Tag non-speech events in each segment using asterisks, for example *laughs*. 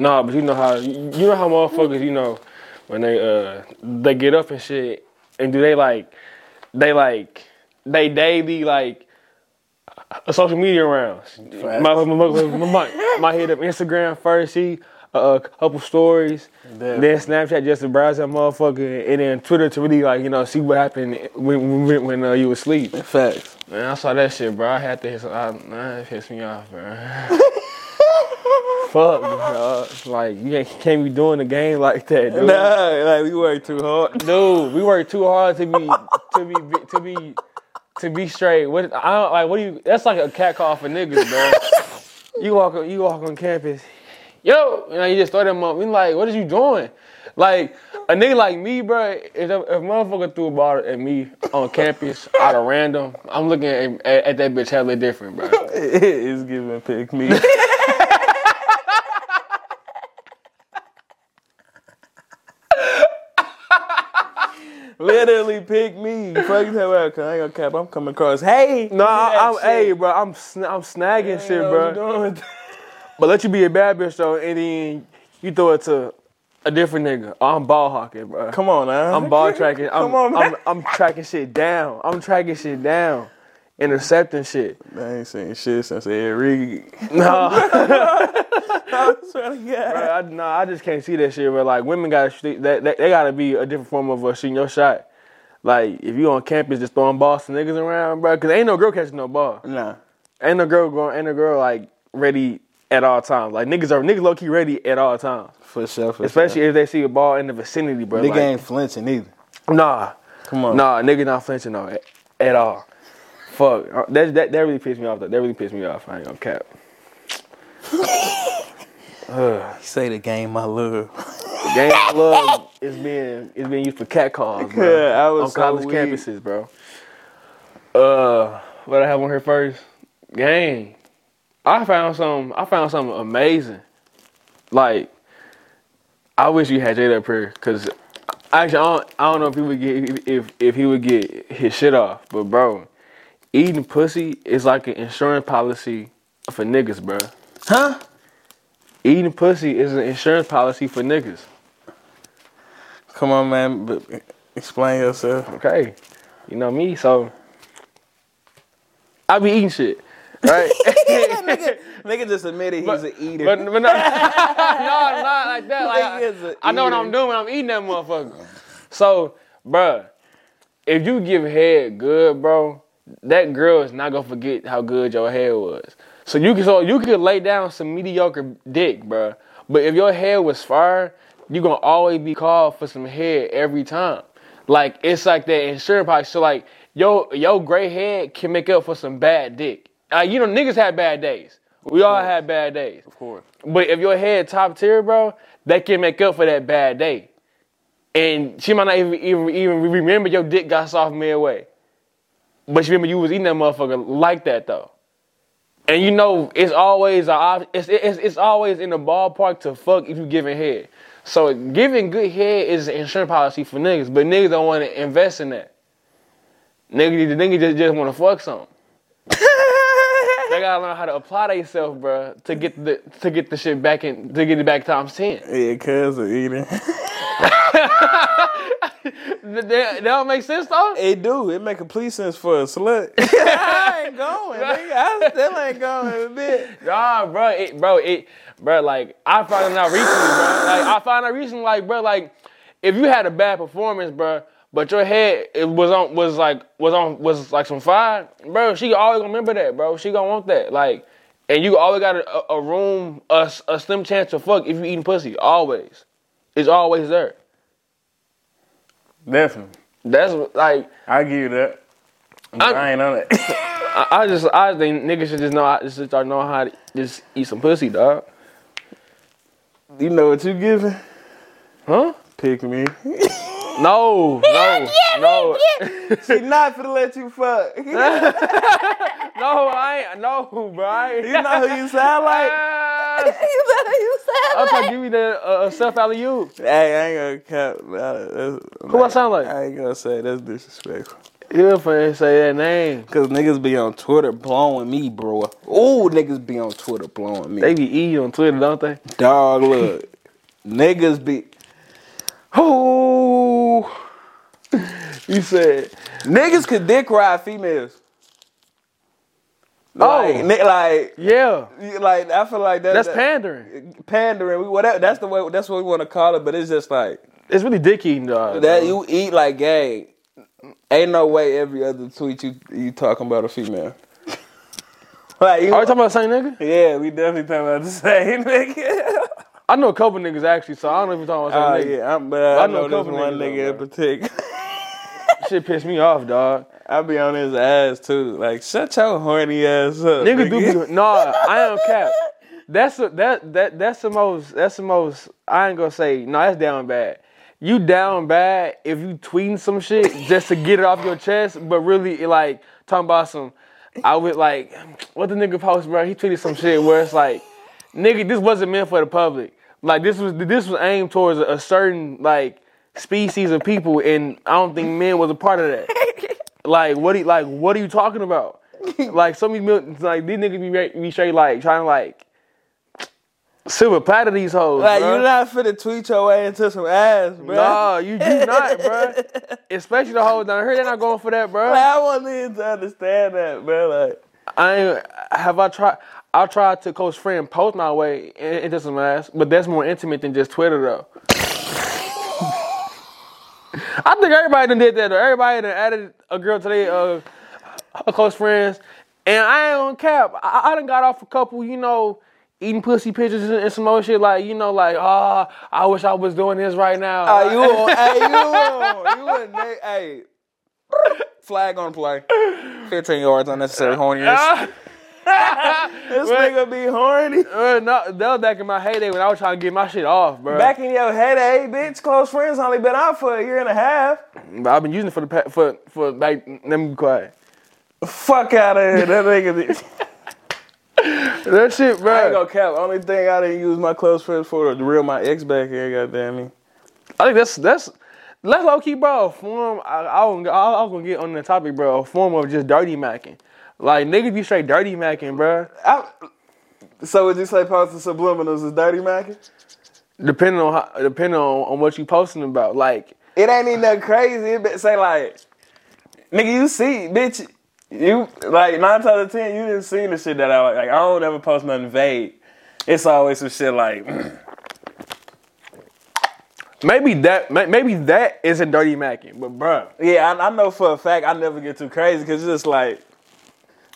Nah, but you know how you know how motherfuckers, you know, when they uh they get up and shit, and do they like they like they daily like a social media rounds. My, my, my, my, my hit up Instagram first, see a couple stories, then Snapchat just to browse that motherfucker, and then Twitter to really like you know see what happened when when, when uh, you was asleep. Facts. Man, I saw that shit, bro. I had to hit. I, man, it pissed me off, bro. *laughs* Fuck, bro. Like you can't, be doing the game like that, dude. Nah, like we work too hard. Dude, we work too hard to be to be to be to be straight. What I don't like. What do you? That's like a cat call for niggas, bro. you walk on you walk on campus, yo, and you just throw them up. We like, what is you doing? Like a nigga like me, bro. If if a motherfucker threw a ball at me on campus out of random, I'm looking at, at, at that bitch hella different, bro. *laughs* it's giving pick me. *laughs* Literally pick me. Fuck you cause I ain't gonna cap. I'm coming across. Hey, No, I'm, shit. hey, bro. I'm sn- I'm snagging shit, bro. But let you be a bad bitch though, and then you throw it to a different nigga. Oh, I'm ball hawking, bro. Come on now. I'm ball tracking. *laughs* I'm, Come on, man. I'm, I'm tracking shit down. I'm tracking shit down. Intercepting shit. I ain't seen shit since Ed Reed. *laughs* No, *laughs* I swear to God. bro, I, no, I just can't see that shit. But like, women got to that, that they gotta be a different form of uh, shooting your shot. Like, if you on campus just throwing balls to niggas around, bro, cause ain't no girl catching no ball. Nah. Ain't no girl going. Ain't no girl like ready at all times. Like niggas are niggas low key ready at all times. For sure. For Especially if they see a ball in the vicinity, bro. Nigga Like, ain't flinching either. Nah, Come on. nah, nigga not flinching no at, at all. Fuck, Uh, that, that that really pissed me off. Though. That really pissed me off. I ain't gonna cap. *laughs* Say the game I love. The game I love is being is being used for cat calls, bro. Yeah, I was on so college weak. campuses, bro. Uh, what I have on here first? Game. I found some. I found something amazing. Like, I wish you had Jada up here, cause actually I don't, I don't know if he would get if if he would get his shit off, but bro, eating pussy is like an insurance policy for niggas, bro. Huh? Eating pussy is an insurance policy for niggas. Come on, man. But explain yourself. Okay, you know me, so I be eating shit, right? *laughs* nigga, *laughs* nigga just admitted he's an eater. But, but no, *laughs* no, not like that. Like, I, I know what. I'm doing when I'm eating that motherfucker. So, bruh, if you give head good, bro, that girl is not gonna forget how good your hair was. So you can so you could lay down some mediocre dick, bro. But if your hair was fire, you gonna always be called for some head every time. Like it's like that insurance policy. So like yo your gray head can make up for some bad dick. Uh, you know niggas have bad days. We all have bad days. of course. But if your head top tier, bro, that can make up for that bad day. And she might not even even, even remember your dick got soft midway. But she remember you was eating that motherfucker like that though. And you know it's always a, it's, it's it's always in the ballpark to fuck if you giving head. So giving good head is an insurance policy for niggas, but niggas don't want to invest in that. Niggas, the niggas just, just want to fuck something. *laughs* They gotta learn how to apply themselves, bro, to get the to get the shit back in to get it back times ten. Yeah, cuz of eating. *laughs* *laughs* That, that don't make sense though. It do. It make complete sense for a slut. *laughs* *laughs* I ain't going. Nigga. I still ain't going a bit. Nah, bro, it, bro, it, bro, like I found out recently, bro. Like I found out recently, like, bro, like if you had a bad performance, bro, but your head it was on was like was on was like some fire, bro. She always gonna remember that, bro. She gonna want that, like, and you always got a, a room, a, a slim chance to fuck if you eating pussy. Always, it's always there. Definitely. That's like I give you that. But I, ain't on it. *laughs* I, I just I think niggas should just know how just start knowing how to just eat some pussy, dog. you know what you giving? Huh? Pick me. *laughs* No, no, no, *laughs* she not finna let you fuck. no, I ain't, no, bro. I ain't. You know who you sound like? Ah, *laughs* you know who you I'm trying to give me the uh, self alley you. Hey, I ain't gonna cap. Who Who I sound like? I ain't gonna say that's disrespectful. He'll finna say that name. Cause niggas be on Twitter blowing me, bro. Ooh, niggas be on Twitter blowing me. They be E on Twitter, don't they? Dog, look, niggas be Who? *laughs* You said, niggas could dick ride females. Oh. like, ni- like, yeah, like I feel like that, that's that- pandering. pandering. we- Whatever. That's the way. That's what we want to call it. But it's just like It's really dick eating, dog. that. You eat like gang. Ain't no way every other tweet you you talking about a female. *laughs* like you, Are you talking about the same nigga? yeah, we definitely talking about the same *laughs* nigga. I know a couple niggas actually, so I don't know if you're talking Oh about the same oh, nigga. yeah, I'm, but I, I know know, a this couple one niggas nigga in particular. *laughs* Shit pissed me off, dog. I be on his ass too. Like, shut your horny ass up. Niggas do nigga. be nah, I am *laughs* cap. That's a, that that that's the most that's the most I ain't gonna say no that's down bad. You down bad if you tweeting some shit just to get it off your chest, but really like talking about some I would like what the nigga post, bro. He tweeted some shit where it's like, nigga, this wasn't meant for the public. Like this was this was aimed towards a, a certain like species of people, and I don't think men was a part of that. *laughs* Like what? He, like what are you talking about? *laughs* like some of these like these niggas be, be straight like trying to like silver platter these hoes. Like, bruh. you not finna tweet your way into some ass, bro. Nah, you do not, bro. *laughs* Especially the hoes down here, they're not going for that, bro. Like, I want niggas to understand that, bro. Like, I have I tried. I tried to close friend post my way into some ass, but that's more intimate than just Twitter though. I think everybody done did that though. Everybody done added a girl to their uh, her close friends, and I ain't on cap. I, I done got off a couple, you know, eating pussy pictures and, and some other shit like, you know, like, ah, I wish I was doing this right now. oh, you on, hey, you *laughs* on, you on, hey, flag on play. 15 yards unnecessary horniness. *laughs* This nigga be horny. Uh, no, that was back in my heyday when I was trying to get my shit off, bro. Back in your head, hey, bitch, close friends only been out for a year and a half. I've been using it for the pa- for for like let me be quiet. Fuck out of here. That *laughs* nigga. That shit, bro. I ain't gonna cap. Only thing I didn't use my close friends for to reel my ex back here, goddamn me. I think that's that's let's low key, bro. A form. I, I, I was gonna get on the topic, bro. A form of just dirty macking. Like niggas be straight dirty macking, bro. I, so would you say posting subliminals is dirty macking? Depending on how, depending on, on what you posting about. Like It ain't even that crazy. It be, say like, nigga, you see, bitch, you like nine times out of ten, you didn't see the shit that I like. Like I don't ever post nothing vague. It's always some shit like, *clears throat* maybe that maybe that isn't dirty macking, but bro. yeah, I, I know for a fact I never get too crazy because it's just like,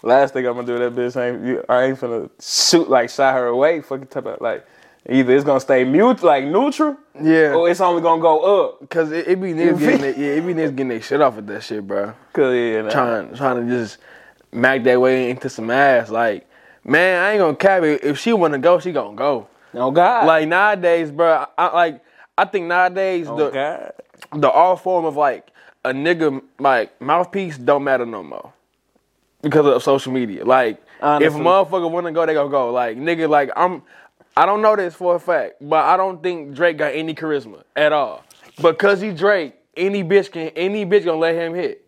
last thing I'm gonna do with that bitch ain't you, I ain't finna shoot like shot her away. Fucking type of like, either it's gonna stay mute like neutral, Yeah. or it's only gonna go up. Cause it, it be *laughs* niggas getting their, yeah, it be niggas getting their shit off with that shit, bro. Cause yeah, nah. trying trying to just mac that way into some ass. Like, man, I ain't gonna cap it. If she wanna go, she gonna go. oh God, Like nowadays, bro. I, like I think nowadays oh the God. the all form of like a nigga like mouthpiece don't matter no more because of social media. Like if a motherfucker wanna go, they gonna go. Like nigga, like I'm. I don't know this for a fact, but I don't think Drake got any charisma at all. Because he Drake, any bitch can any bitch gonna let him hit.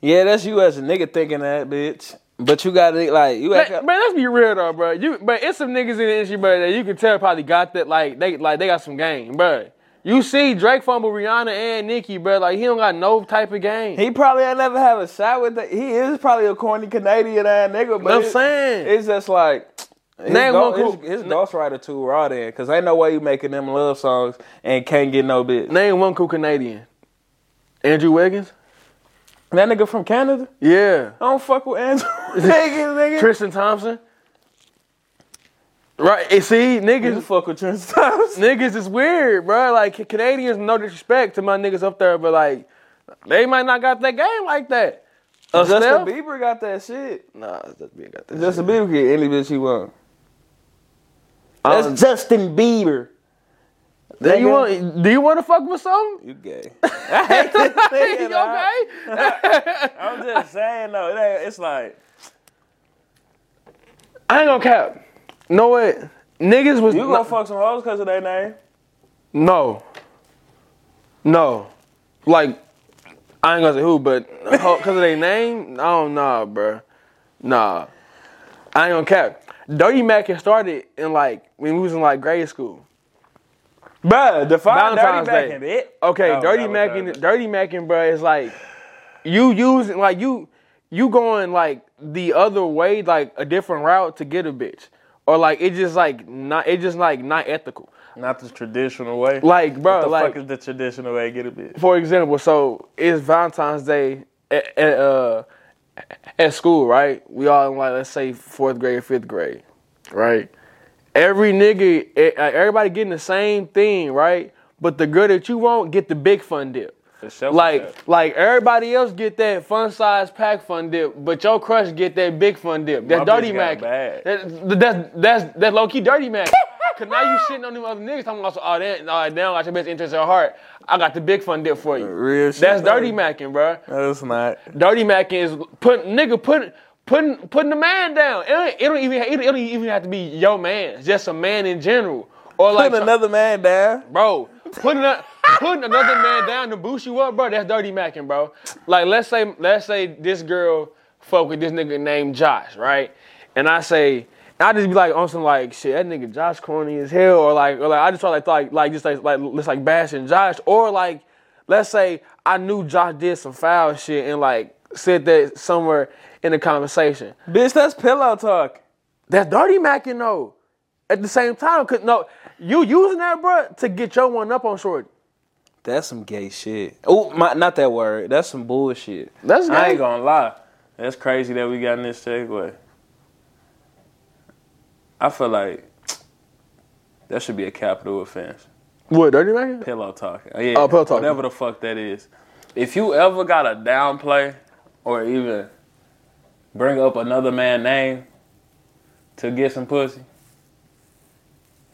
Yeah, that's you as a nigga thinking that, bitch. But you gotta like you man, let's be real though, bro. You, but it's some niggas in the industry, bro, that you can tell probably got that, like they, like they got some game, bro. You see Drake fumble Rihanna and Nicki, bro. Like he don't got no type of game. He probably ain't never have a shot with that. He is probably a corny Canadian ass nigga, but I'm it- saying. it's just like his, Name go, one cool- his, his ghostwriter too raw then, cause ain't no way you making them love songs and can't get no bitch. Name one cool Canadian. Andrew Wiggins. That nigga from Canada, Yeah. I don't fuck with Andrew *laughs* niggas, nigga. Tristan Thompson. Right. And see, You niggas, fuck with Tristan Thompson. *laughs* niggas is weird, bro. Like Canadians, no disrespect to my niggas up there, but like they might not got that game like that. Uh, Justin Steph? Bieber got that shit. Nah, Justin Bieber got that. Justin Bieber get any bitch he want. That's Um, Justin Bieber. Do you want? Do you want to fuck with something? You gay. *laughs* I hate this *laughs* you okay? I'm just saying though, it ain't, it's like I ain't gonna cap. No way. Niggas was you gonna fuck some hoes because of their name. no. No. Like I ain't gonna say who, but because of their name, I don't know, bro. Nah, I ain't gonna cap. Dirty Mac had started in like when we was in like grade school. Bruh, define Valentine's dirty Day. macking, bitch. Okay, Oh, dirty macking, Day. dirty macking, bro, is like you using like you you going like the other way, like a different route to get a bitch, or like it just like not it just like not ethical. Not the traditional way. Like, bro, what the like fuck is the traditional way? Get a bitch. for example, so it's Valentine's Day at, at, uh, at school, right? We all in like let's say fourth grade, fifth grade, right? Every nigga, eh, everybody getting the same thing, right? But the girl that you want get the big fun dip. For sure, for Like, like everybody else get that fun size pack fun dip, but your crush get that big fun dip. That's My dirty mac. That, that's that's that's low key dirty mac. Cause now you shitting on them other niggas talking about, oh, damn, oh, now I got your best interest at heart. I got the big fun dip for you. Real shit, That's dirty macking, bro. No, it's not. Dirty macking is putting nigga putting putting putting the man down. It don't, it don't even it don't even have to be your man. It's just a man in general. Or like Putting another man down. bro, putting a, putting another man down to boost you up, bro. That's dirty macking, bro. Like let's say let's say this girl fuck with this nigga named Josh, right? And I say. I just be like on some like shit. That nigga Josh corny as hell, or like, or like I just try like like like just like like let's like bashing Josh, or like let's say I knew Josh did some foul shit and like said that somewhere in the conversation. Bitch, that's pillow talk. That's dirty macking though. At the same time, cause no, you using that, bro, to get your one up on short. That's some gay shit. Oh, my, not that word. That's some bullshit. That's I ain't gonna lie. That's crazy that we got in this segue. I feel like that should be a capital offense. What dirty macking? Pillow talking. Uh, yeah, Oh, pillow talking. Whatever the fuck that is. If you ever got to downplay or even bring up another man's name to get some pussy,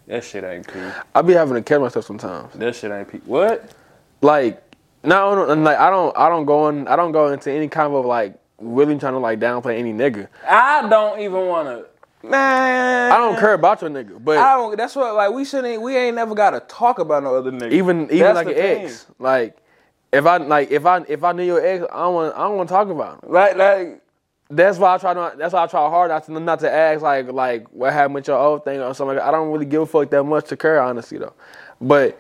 that shit ain't cool. I be having to catch myself sometimes. That shit ain't pe- What? Like, no, and like I don't, I don't go in, I don't go into any kind of like really trying to like downplay any nigga. I don't even want to. Man, I don't care about your nigga, but I don't. That's what like we shouldn't. We ain't never got to talk about no other nigga. even even That's like an thing. ex, like if I like if I if I knew your ex, I don't want I don't want to talk about him. Like like That's why I try to. That's why I try hard not to not to ask like like what happened with your old thing or something. Like that. I don't really give a fuck that much to care, honestly though. But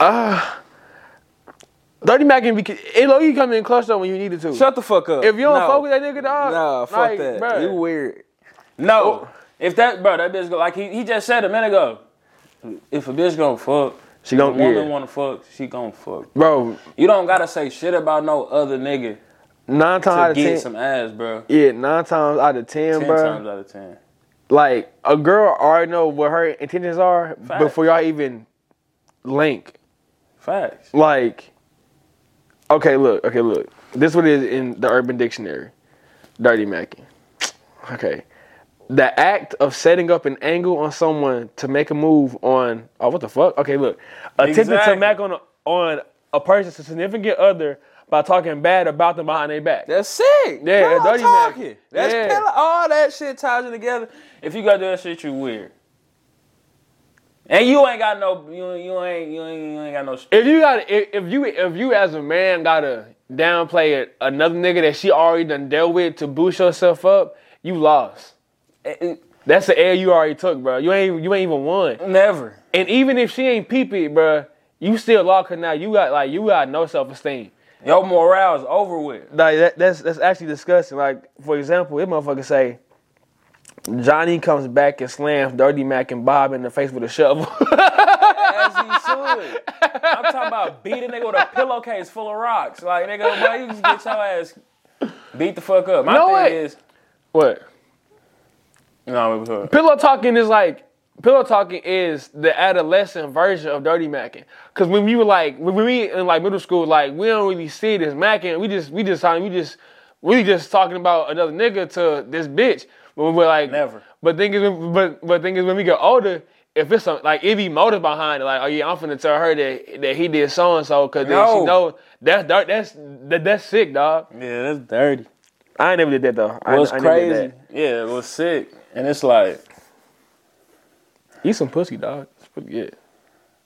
ah, Dirty Mac can be. It low you come in clutch though when you needed to. shut the fuck up. if you don't no. fuck with that nigga, dog. No, fuck like, that. bruh. You weird. No. Oh. If that bro, that bitch go like he, he just said a minute ago. If a bitch gonna fuck, She if a gon' woman yeah. wanna fuck, she gon' fuck. bro. You don't gotta say shit about no other nigga Nine times out of ten, some ass, bro. yeah, nine times out of ten, Ten bro. times out of ten. Like a girl already know what her intentions are Facts. before y'all even link. Facts. Like, okay, look, okay, look. This one is in the Urban Dictionary. Dirty macking. *tsk* Okay. The act of setting up an angle on someone to make a move on. Oh, what the fuck? Okay, look. Attempting Exactly. to mac on a, on a person's significant other by talking bad about them behind their back. That's sick. Yeah, Pillow dirty talking. Mac. That's Yeah. pillow. All that shit ties in together. If you gotta do that shit, you weird. And you ain't got no, you, you ain't, you ain't, you ain't got no. If you got, if, if you, if you as a man gotta downplay it, another nigga that she already done dealt with to boost yourself up, you lost. That's the air you already took, bro. You ain't you ain't even won. Never. And even if she ain't peep it, bro, you still lock her now. You got like you got no self esteem. Your morale is over with. Like that, that's that's actually disgusting. Like for example, this motherfucker say Johnny comes back and slams Dirty Mac and Bob in the face with a shovel. *laughs* As he should. I'm talking about beating nigga with a pillowcase full of rocks. Like nigga, boy, you just get your ass beat the fuck up. My know thing what? is, what? no, was Pillow talking is like pillow talking is the adolescent version of dirty macking. Cause when we were like when we in like middle school, like we don't really see this macking. We just we just talking we just we just talking about another nigga to this bitch. But we're like Never. But thing is, but but thing is when we get older. If it's some, like it be motive behind it, like oh yeah, I'm finna tell her that that he did so and so, cause then she know that's dark, that's that, that's sick, dog. yeah, that's dirty. I ain't never did that though. I, It was I never did crazy. that. Yeah, it was sick. And it's like, Eat some pussy, dog. It's pretty good.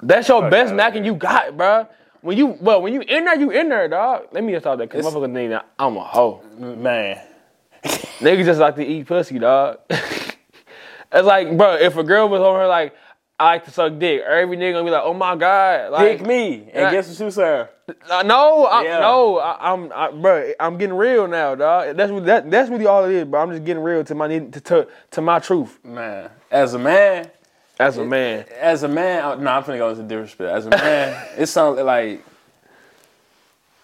That's your Fuck best outta macking you got, bruh. when you well when you in there, you in there, dog. Let me just talk that It's- motherfuckers think that I'm a hoe. Man. *laughs* Niggas just like to eat pussy, dog. *laughs* it's like, bro, if a girl was over here like, I like to suck dick, every nigga gonna be like, oh my god, like, Pick me. And Yeah. guess what you say? Uh, no, I, Yeah. no, I, I'm, I, bro, I'm getting real now, dog. That's what that, that's really all it is, bro. I'm just getting real to my need to to, to my truth Man. As a man, as a man. as a man, oh, no, I'm finna go into disrespect. As a man, *laughs* it's something like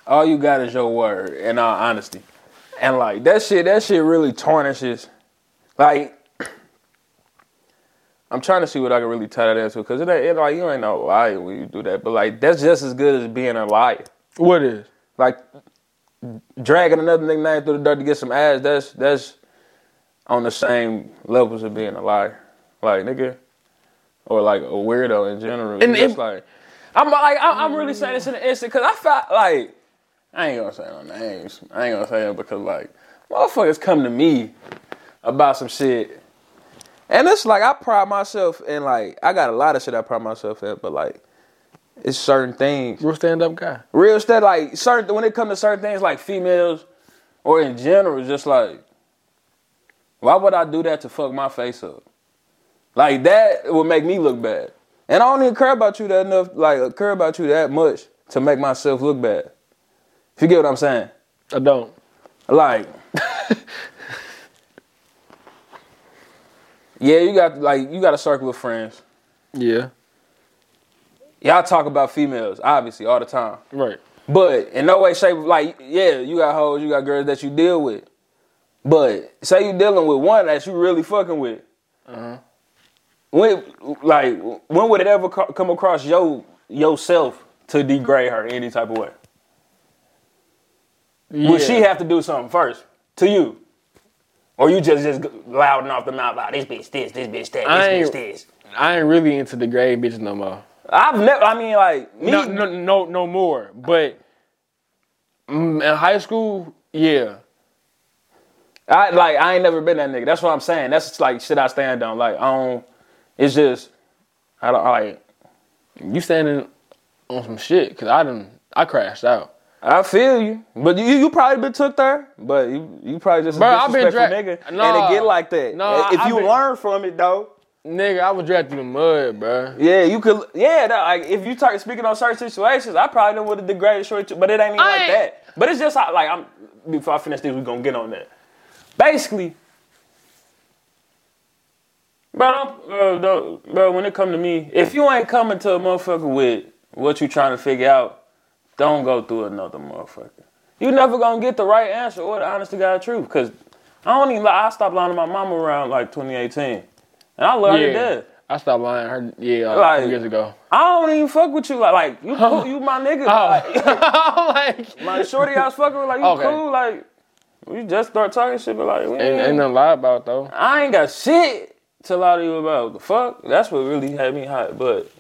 all you got is your word, in all honesty, and like that shit, that shit really tarnishes. Like, *clears throat* I'm trying to see what I can really tie that into, cause it ain't it, like you ain't no liar when you do that, but like that's just as good as being a liar. What is? Like dragging another nigga name through the dirt to get some ass, that's that's on the same levels of being a liar. Like nigga. Or like a weirdo in general. And it's like I'm like I'm, I'm really saying this in the instant because I felt like I ain't gonna say no names. I ain't gonna say them because like motherfuckers come to me about some shit. And it's like I pride myself in like I got a lot of shit I pride myself in, but like it's certain things Real stand up guy. real stuff like certain when it comes to certain things like females or in general just like why would i do that to fuck my face up like that would make me look bad and i don't even care about you that enough like care about you that much to make myself look bad if you get what i'm saying I don't. like *laughs* yeah you got like you got a circle of friends Yeah. y'all talk about females obviously all the time Right. But in no way, shape, like, yeah, you got hoes, you got girls that you deal with. But say you dealing with one that you really fucking with. Uh-huh. When, like, when would it ever co- come across your yourself to degrade her any type of way? Yeah. Would she have to do something first to you? Or you just just louding off the mouth, like, this bitch this, this bitch that, I this bitch this. I ain't really into the gray bitches no more. I've never, I mean, like, me, No, no, no, no more. But mm, in high school, yeah. I like I ain't never been that nigga. That's what I'm saying. That's like shit I stand on. Like I don't. It's just I don't I like. You standing on some shit because I didn't I crashed out. I feel you, but you you probably been took there. But you you probably just a Bro, I've been disrespectful dra- nigga, Nah. and it get like that. No, if I've you been- learn from it though, Nigga, I was dragged through the mud, bro. yeah, you could. Yeah, that, like if you start speaking on certain situations, I probably would have degraded short, but it ain't even I like ain't- that. But it's just how, like I'm. Before I finish this, we gonna get on that. Basically, bro, don't, uh, bro, when it come to me, if you ain't coming to a motherfucker with what you trying to figure out, don't go through another motherfucker. You never gonna get the right answer or the honest to God truth. Cause I don't even. lie. I stopped lying to my mama around like 2018, and I learned it Yeah. there. I stopped lying her yeah like, Like- two years ago. I don't even fuck with you. Like, like you, cool, you my nigga. Like, *laughs* Oh, like *laughs* my shorty I was fucking with, like you Okay. cool. Like we just start talking shit, but like we ain't, ain't, ain't nothing lie about though. I ain't got shit to lie of you about. The fuck? That's what really had me hot. But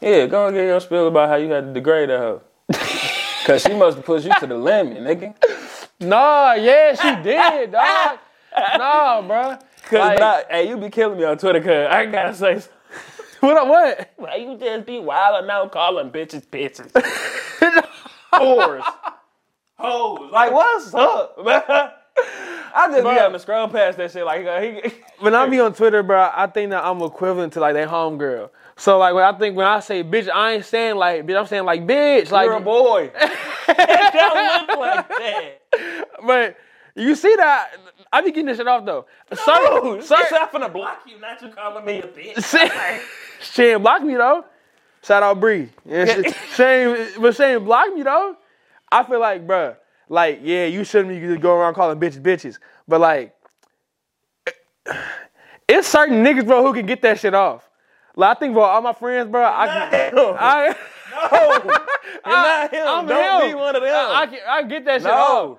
yeah, go and get your spill about how you had to degrade her. *laughs* Cause she must have pushed you to the limit, nigga. Nah, yeah, she did, dog. nah, bro. Cause Like- nah, hey, you be killing me on Twitter. Cause I gotta say, *laughs* What? What? why you just be wilding out calling bitches bitches, *laughs* whores, hoes. Like what's up, man? I just Bro. be having to scroll past that shit. Like uh, he, *laughs* when I be on Twitter, bro, I think that I'm equivalent to like that homegirl. So like when I think when I say bitch, I ain't saying like bitch, I'm saying like bitch. Like you're a boy. *laughs* it don't look like that. but you see that I be getting this shit off though. No, certain, I'm finna block you, not you calling me a bitch. *laughs* Shane, Shane blocked me though. Shout out Bree. Yeah, Sh- Shane, but Shane blocked me though. I feel like, bruh, like, yeah, you shouldn't be just going around calling bitches bitches. But like, *sighs* it's certain niggas, bro, who can get that shit off. Like, I think, bro, all my friends, bro, I Not can. him. I, No, *laughs* you're not him. I'm Don't him. be one of them. I, I, can, I get that shit off. no.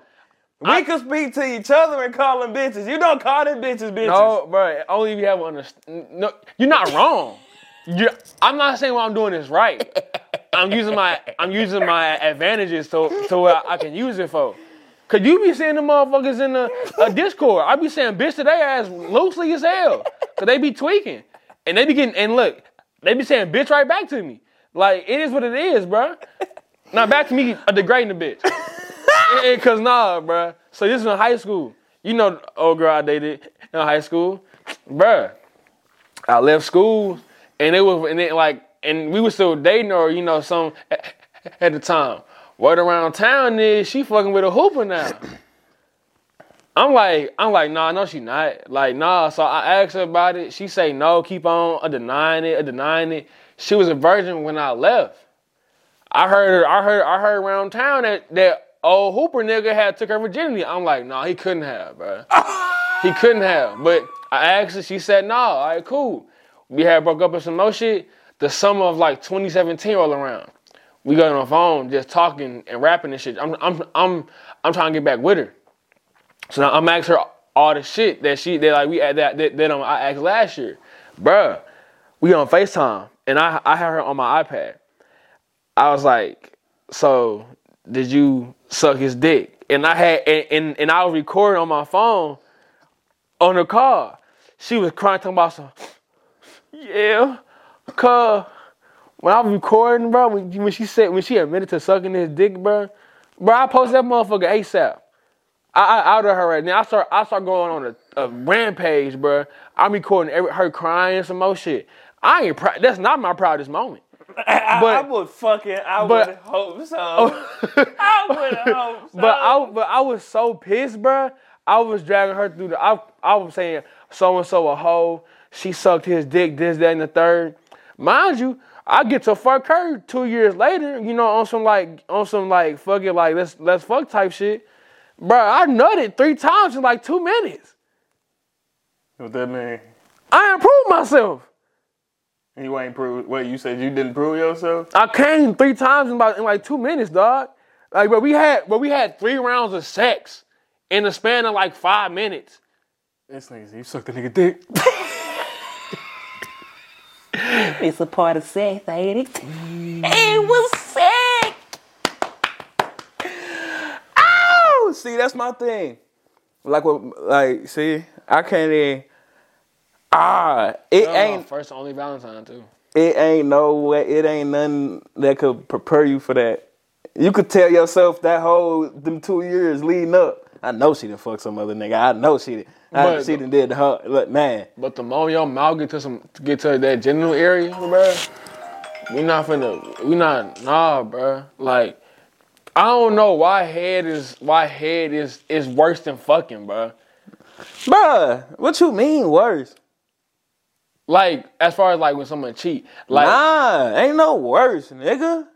We can speak to each other and call them bitches. You don't call them bitches bitches. No, bro. Only if you have understand. No, you're not wrong. you I'm not saying what I'm doing is right. *laughs* I'm using my I'm using my advantages to to what I can use it for. Cause you be saying the motherfuckers in the a Discord. I be saying bitch to their ass loosely as hell. Cause they be tweaking. And they be getting and look, they be saying bitch right back to me. Like it is what it is, bro. Now back to me uh, degrading the bitch. Eh, eh, Cause nah, bruh. So this is in high school. You know, the old girl I dated in high school, bruh. I left school and it was and it like and we were still dating or you know some *laughs* at the time. Word around town is she fucking with a hooper now. *clears throat* I'm like, I'm like, nah, no, she not. Like, nah. So I asked her about it. She say no, keep on denying it, denying it. She was a virgin when I left. I heard, I heard, I heard around town that that old Hooper nigga had took her virginity. I'm like, nah, he couldn't have, bro. he couldn't have. But I asked her, she said, nah, all right, cool. We had broke up and some more shit. The summer of like 2017 roll around. We got on the phone just talking and rapping and shit. I'm, I'm, I'm, I'm trying to get back with her. So now I'm asking her all the shit that she that like we that that, that um, I asked last year, bruh. We on Facetime and I I had her on my iPad. I was like, so did you suck his dick? And I had and and, and I was recording on my phone on the car. She was crying talking about some yeah, cuz when I was recording, bro, when, when she said when she admitted to sucking his dick, bro, bro, I posted that motherfucker ASAP. I, I out of her right now. I start I start going on a, a rampage, bro. I'm recording every, her crying and some more shit. I ain't proud. That's not my proudest moment. *laughs* I, I would fucking, I but- would hope so. *laughs* I would hope so. *laughs* But I but I was so pissed, bro. I was dragging her through the. I I was saying so and so a hoe. She sucked his dick. This, that, and the third. Mind you, I get to fuck her two years later. You know, on some like on some like fuck it like let's let's fuck type shit. Bro, I nutted three times in like two minutes. what that mean? I improved myself. You ain't prove. What you said? You didn't prove yourself? I came three times in about in like two minutes, dog. Like, but we had but we had three rounds of sex in the span of like five minutes. This nigga, you sucked the nigga dick. *laughs* It's a part of sex, ain't it? It was sex. Oh, see, that's my thing. Like what? Like, see, I can't even. Ah, it That was my ain't. first only Valentine too. It ain't no way. It ain't nothing that could prepare you for that. You could tell yourself that whole them two years leading up. I know she done fuck some other nigga. I know she did. I, But- she done did the her. Look, man. But the moment your mouth get to some get to that genital area, bro, we not finna we not nah, bro. Like I don't know why head is why head is is worse than fucking, bro. Bruh, what you mean worse? Like as far as like when someone cheat, like nah, ain't no worse, nigga.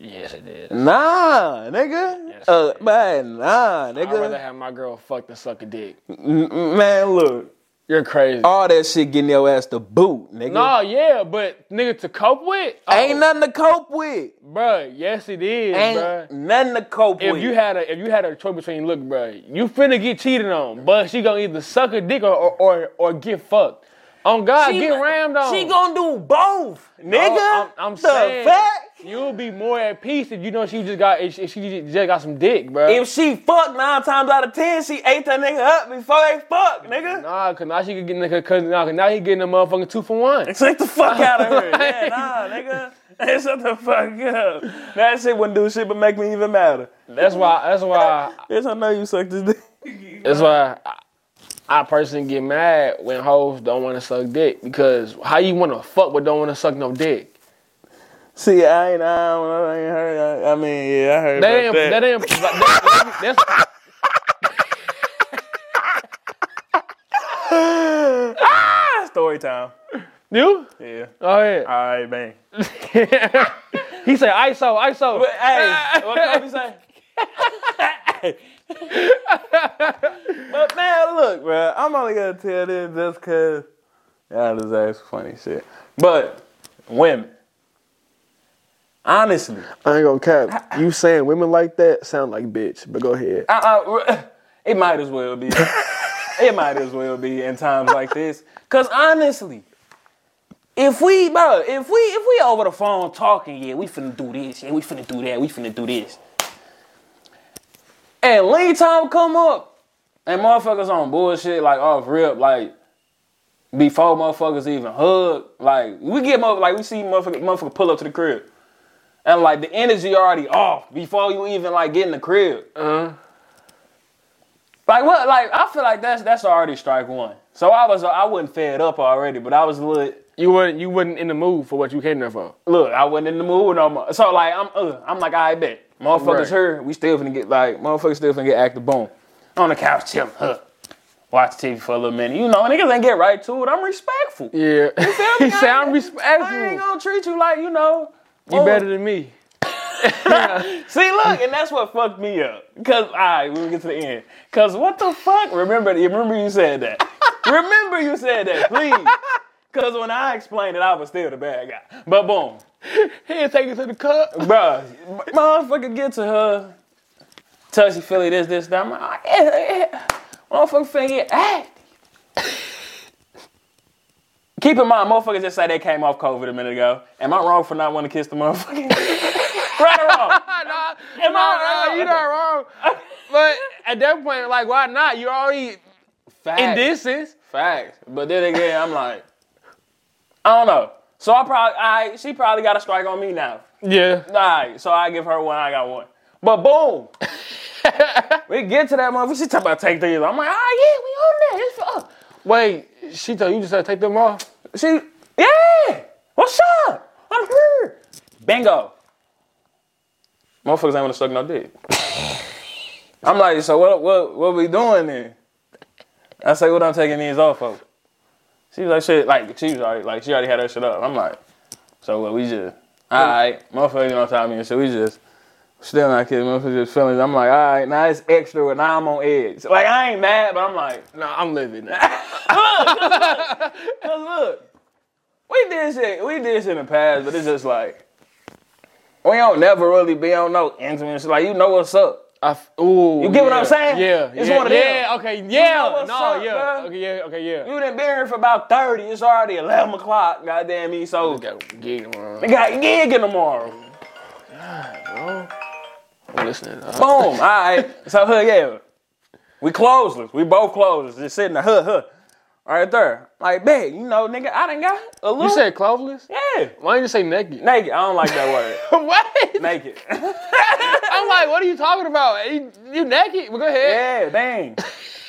Yes it is. Nah, nigga. Yes, uh, man, nah, nigga. I'd rather have my girl fuck than suck a dick. Man, look. You're crazy. All that shit getting your ass to boot, nigga. no, yeah, but nigga to cope with, oh, Ain't nothing to cope with. bruh, Yes, it is, Ain't bruh. nothing to cope If with. If you had a if you had a choice between look, bruh, you finna get cheated on, but she gonna either suck a dick or or or, or get fucked. Oh, on God, get rammed on. She gonna do both, oh, nigga. Oh, I'm, I'm the saying fact. you'll be more at peace if you know she just got if she if she just got some dick, bro. If she fuck nine times out of ten, she ate that nigga up before they fuck, nigga. Nah, cause now she could get nigga, cause now, cause now he getting a motherfucking two for one. *laughs* Take the fuck out of her. *laughs* Yeah, nah, nigga. Hey, shut the fuck up. That shit wouldn't do shit but make me even madder. That's why. That's why. *laughs* Yes, I know you sucked this dick. That's why. I, I personally get mad when hoes don't want to suck dick because how you want to fuck but don't want to suck no dick? See, I ain't, I, I ain't heard. I, I mean, yeah, I heard That ain't. that. That ain't. That, that's, Ah, *laughs* story time. you. Yeah. Oh yeah. All right, bang. *laughs* he said ISO, ISO. But, hey, what Kobe say? *laughs* *laughs* but man, look, bro, I'm only gonna tell this just cause y'all just ask funny shit. But women, honestly, I ain't gonna cap. You saying women like that sound like bitch, but go ahead. Uh, uh, I, I, *laughs* it might as well be. *laughs* it might as well be in times like this. Cause honestly, if we, bro, if we, if we over the phone talking, yeah, we finna do this, yeah, we finna do that, we finna do this. And lead time come up, and motherfuckers on bullshit like off rip, like before motherfuckers even hug, like we get mother, like we see motherfucker, motherfucker pull up to the crib. and like the energy already off before you even like get in the crib. Uh, Like what? Like I feel like that's that's already strike one. So I was I wasn't fed up already, but I was a little you weren't you wasn't in the mood for what you came there for. look. I wasn't in the mood no more. So like I'm uh, I'm like I bet motherfuckers Right. here. We still finna get like motherfuckers still finna get active. Boom, on the couch chilling. Huh. Watch TV for a little minute. You know, niggas ain't get right to it. I'm respectful. Yeah. You feel *laughs* he me? sound I ain't respectful. gonna treat you like you know. You oh, better than me. *laughs* See, look, and that's what fucked me up. Cause all right, we get to the end. Cause what the fuck? Remember, remember you said that. *laughs* remember you said that, please. Cause when I explained it, I was still the bad guy. But boom, *laughs* He ain't take it to the cup. bruh, motherfucker get to her, touchy feely this, this, that. I'm like, oh, yeah, yeah. Motherfucker finna get active. Keep in mind, motherfuckers just say they came off COVID a minute ago. Am I wrong for not wanting to kiss the motherfucker? *laughs* right or wrong? *laughs* nah, Am I nah, wrong? you not wrong. But at that point, like, why not? You already Facts. in distance. Facts. But then again, I'm like, I don't know. So I probably, I she probably got a strike on me now. Yeah. All right, so I give her one, I got one. But boom, *laughs* we get to that motherfucker. She talk about take these. I'm like, oh yeah, we on that. It's for Wait, she told you just to take them off. She, yeah. What's up? I'm here. Bingo. Motherfuckers ain't wanna suck no dick. *laughs* I'm like, so what? What? What we doing then? I say, what I'm taking these off for? She was like, shit, like she was already like she already had her shit up. I'm like, so what? We just, all right, motherfuckers on top of me shit. We just. Still not kidding, motherfuckers just feelings. I'm like, all right, now it's extra, and now I'm on edge. Like I ain't mad, but I'm like, Nah, I'm living now. *laughs* Cause look, we did shit. We did shit in the past, but it's just like we don't never really be on no intimate shit. Like you know what's up. F- ooh, You get what I'm saying? Yeah, It's yeah, one of them. yeah. Okay, yeah. what's no, up, yeah. bruh. Okay, yeah. Okay, yeah. You done been here for about thirty. It's already eleven o'clock. Goddamn me. So got a gig tomorrow. we got a gig tomorrow. I'm listening. Boom. All right. So huh, yeah, we closeless. We both closeless. Just sitting there, huh, huh. Right there. Like, bet, you know, nigga, I done got a little. you said cloveless? yeah. Why didn't you say naked? Naked. I don't like that word. *laughs* what? Naked. *laughs* *laughs* I'm like, what are you talking about? You, you naked? Well, go ahead. Yeah, dang.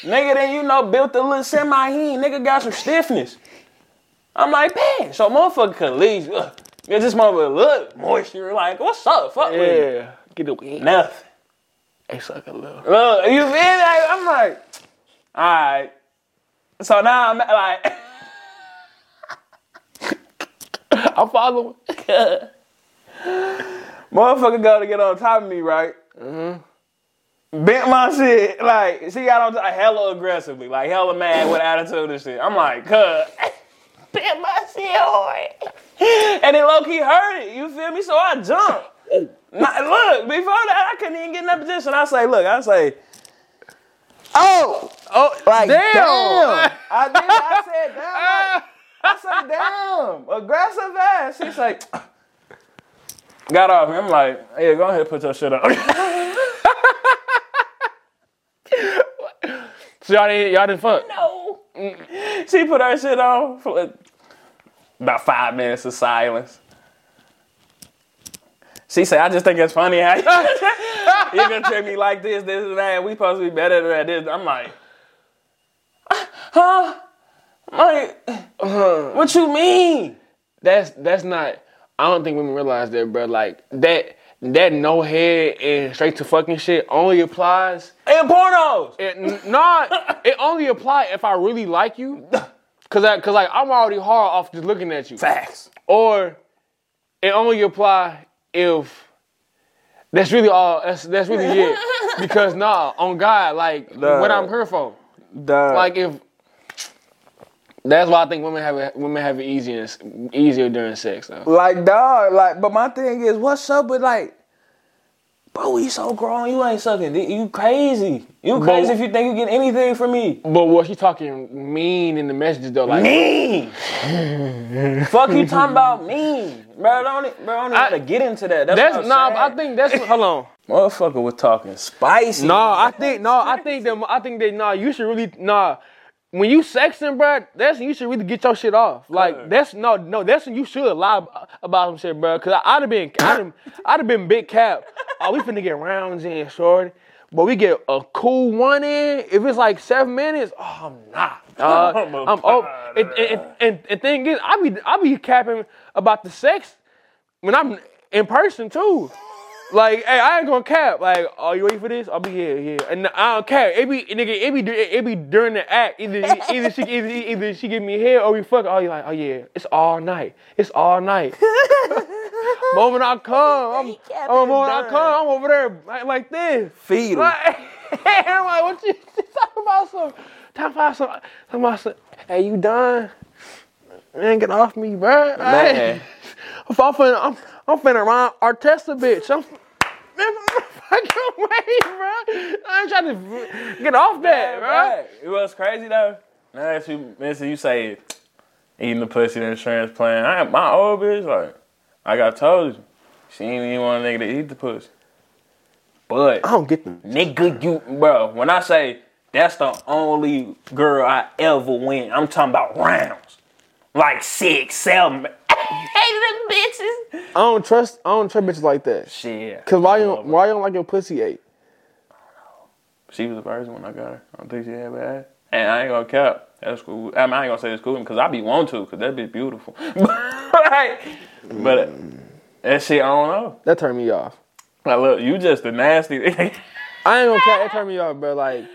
nigga, then you know, built a little semi he Nigga got some stiffness. I'm like, man, so motherfucker can leave. Ugh. Yeah, this motherfucker look moisture. Like, what's up? Fuck with me. Yeah. Get away. Nothing. Hey, suck a little. Look, you feel? Like, I'm like, all right. So now I'm like, *laughs* I'm following. *laughs* motherfucker go to get on top of me, right? Mm-hmm. Bent my shit. Like, she got on top hella aggressively, like hella mad with attitude and shit. I'm like, cuz. *laughs* Bent my shit hard. And it low key hurt it. You feel me? So I jumped. Nah, look, before that, I couldn't even get in that position. I say, look, I say, oh, Oh, like, damn. damn. *laughs* I did. I said, damn. Like, *laughs* I said, damn. Aggressive ass. She's like, *clears throat* got off me. I'm like, yeah, go ahead, put your shit up. *laughs* So y'all didn't, y'all didn't fuck? no. She put her shit on for like about five minutes of silence. She said, I just think it's funny how *laughs* you, gonna treat me like this, this, and that. We supposed to be better than that. This. I'm like, huh? Like, uh-huh. what you mean? That's that's not. I don't think women realize that, bro. Like that that no head and straight to fucking shit only applies. In pornos. It, not. *laughs* It only apply if I really like you. Cause I, cause like I'm already hard off just looking at you. Facts. Or it only apply if that's really all. That's that's really it. Because nah, on God, like Nah. what I'm here for. Duh. Like if that's why I think women have it, women have it easier easier during sex though. Like dog, like, but my thing is, what's up with like, bro, you so grown, you ain't sucking dick. You crazy. You crazy if you think you get anything from me. But what she talking mean in the messages though, like Mean. Fuck you talking about mean. Bro, don't, e- bro, don't even I- gotta get into that. That's, that's nah. I think that's hold on. Motherfucker was talking spicy. No, I think no. I think that I think that nah. You should really nah. When you sexting, bro, that's when you should really get your shit off. Like Cuz. that's no, no, that's when you should lie about some shit, bro. Cause I, I'd have been, I'd have, I'd have been big cap. Oh, we finna get rounds in, short. But we get a cool one in. If it's like seven minutes, oh, I'm not. dog. *laughs* I'm I'm oh, and, and, and, and thing is, I be, I be capping about the sex when I'm in person too. Like, hey, I ain't gonna cap. Like, oh, you ready for this? I'll be here, here. And I don't care. It be, nigga, it be, it be during the act. Either, *laughs* either she, either, either she give me hair or we fuck. Oh, you like, oh yeah, it's all night. It's all night. *laughs* moment I come, I'm, Cap oh, is moment I done. come, I'm over there like, like this. Feed 'em. Like, *laughs* I'm like, what you talking about? Some, talking about some, talking about some. Hey, you done? Man, get off me, bro. Man. I'm finna, I'm, I'm finna run Artesta, bitch. I'm, man, fucking away, bro. I ain't trying to get off that, bro. Right. It was crazy though. Now that you mention you say eating the pussy and transplant. I my old bitch like like I told you, she ain't even want a nigga to eat the pussy. But I don't get them. nigga, you bro, when I say that's the only girl I ever win, I'm talking about rounds. Like six, seven. Hey, them bitches. I don't trust. I don't trust bitches like that. Shit. Cause why you don't, why you don't like your pussy ate? She was the first one I got her. I don't think she had bad. And I ain't gonna cap. That's cool. I, mean, I ain't gonna say it's cool because I be want to because that bitch beautiful. *laughs* Like, but that shit, I don't know. That turned me off. Like, look, you just a nasty. *laughs* I ain't gonna cat. That turned me off, bro. Like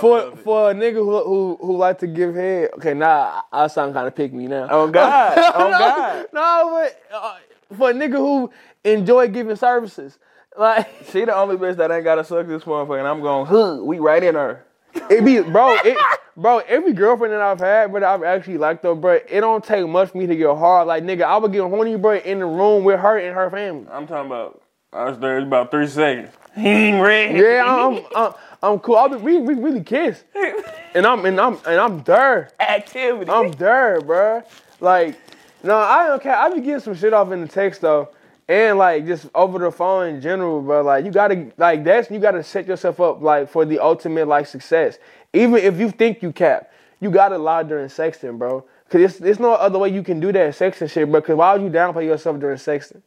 for for a nigga who who who like to give head. Okay, nah, I I sound kind of pick me now. oh God. *laughs* Oh no, God. No, but uh, for a nigga who enjoy giving services, like *laughs* She the only bitch that ain't gotta suck this motherfucker. And I'm going, huh, we right in her. *laughs* it be, bro, it, bro. Every girlfriend that I've had, but I've actually liked though, bro. It don't take much for me to get hard. Like nigga, I would get horny, bro, in the room with her and her family. I'm talking about, I was there about three seconds. He ain't ready. Yeah, I'm, I'm, I'm cool. I'll be, we, we really kiss, and I'm, and I'm, and I'm there. Activity. I'm there, bro. Like, no, I don't care. I be getting some shit off in the text though, and like just over the phone in general, bro. Like, you gotta, like, that's you gotta set yourself up like for the ultimate like success. Even if you think you cap, you gotta lie during sexting, bro. Cause it's, there's no other way you can do that sexting shit, bro. Cause why would you downplay yourself during sexting?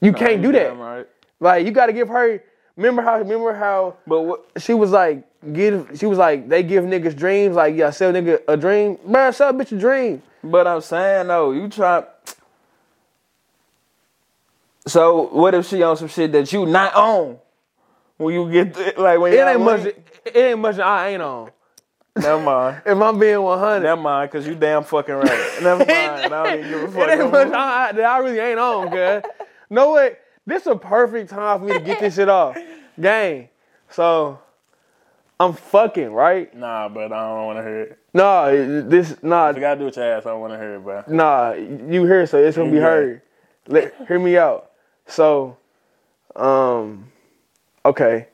You can't do that. Right. Like, you gotta give her. Remember how? Remember how? But what? she was like, give. She was like, they give niggas dreams. Like, yeah, sell nigga a dream. Man, sell a bitch a dream. But I'm saying though, you try. So what if she on some shit that you not on? When you get th- like when It ain't much. It ain't much. I ain't on. Never mind. *laughs* If I'm being 100, Never mind, cause you damn fucking right. Never *laughs* mind. I don't even give a fuck. it no ain't much. I, that I really ain't on, cuz. know what? This is a perfect time for me to get this shit off. *laughs* Gang. So, I'm fucking, right? Nah, but I don't want to hear it. Nah, this, nah, If you gotta do with your ass, I don't want to hear it, bro. Nah, you hear so it's gonna be heard. Let hear me out. So, um, okay,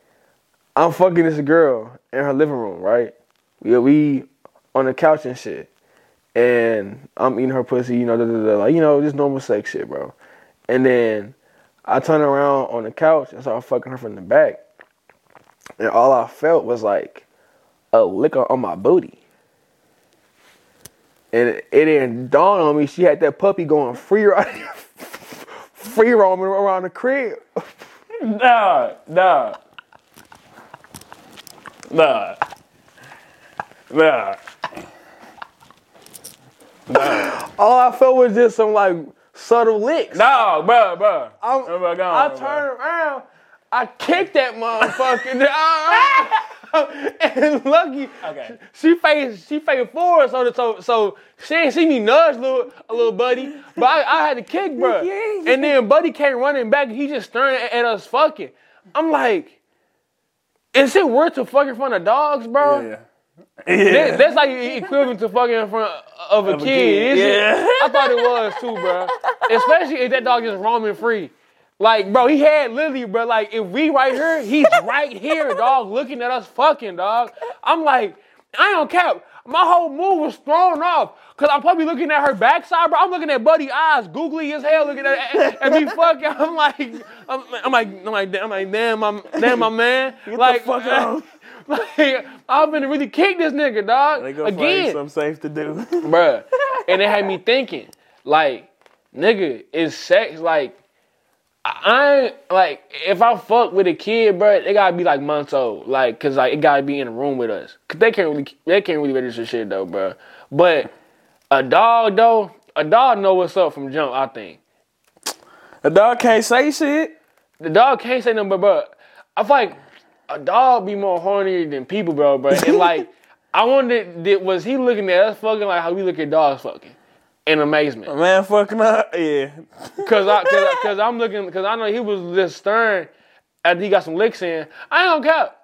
I'm fucking this girl in her living room, right? We we on the couch and shit, and I'm eating her pussy, you know, da, da, da, like you know, just normal sex shit, bro. And then I turned around on the couch and start fucking her from the back, and all I felt was like a liquor on my booty. And it, it didn't dawn on me. She had that puppy going free *laughs* riding, free roaming around the crib. *laughs* Nah, nah. Nah. Nah. Nah. All I felt was just some like subtle licks. No, bro, bro. I'm- Bro, go I on, bro. turned around, I kicked that motherfucker. down. *laughs* Ah. and lucky, Okay. she faced she faced forward, so so so she ain't see me nudge little a little buddy, but I, I had to kick, *laughs* bro. And then buddy came running back, and he just staring at, at us fucking. I'm like, is it worth to fuck in front of dogs, bro? Yeah. Yeah. that's like equivalent to fucking in front of a Of a kid. kid, yeah. I thought it was too, bro. Especially if that dog is roaming free. Like, bro, he had Lily, bro. Like, if we right here, he's right here, dog, looking at us fucking, dog. I'm like, I don't cap. My whole move was thrown off. Cause I'm probably looking at her backside, bro. I'm looking at Buddy eyes, googly as hell, looking at, at me fucking. *laughs* I'm like, I'm, I'm like, I'm like, I'm like, damn, my, damn, my man. like, fuck on. Like I'm gonna really kick this nigga, dog. They gonna find Again, something safe to do. *laughs* bruh. And it had me thinking, like, nigga, is sex like? I ain't like if I fuck with a kid, bruh, they gotta be like months old, like, cause like it gotta be in a room with us, cause they can't really they can't really register shit though, bruh. But a dog though, a dog know what's up from jump. I think a dog can't say shit. the dog can't say nothing, but bro, I feel like a dog be more horny than people, bro, bro. And *laughs* like, I wondered, did, was he looking at us fucking like how we look at dogs fucking? In amazement. Man, fucking up. Yeah. Cause I, cause, I- *laughs* cause I'm looking, cause I know he was just stern after he got some licks in. I ain't gonna cap.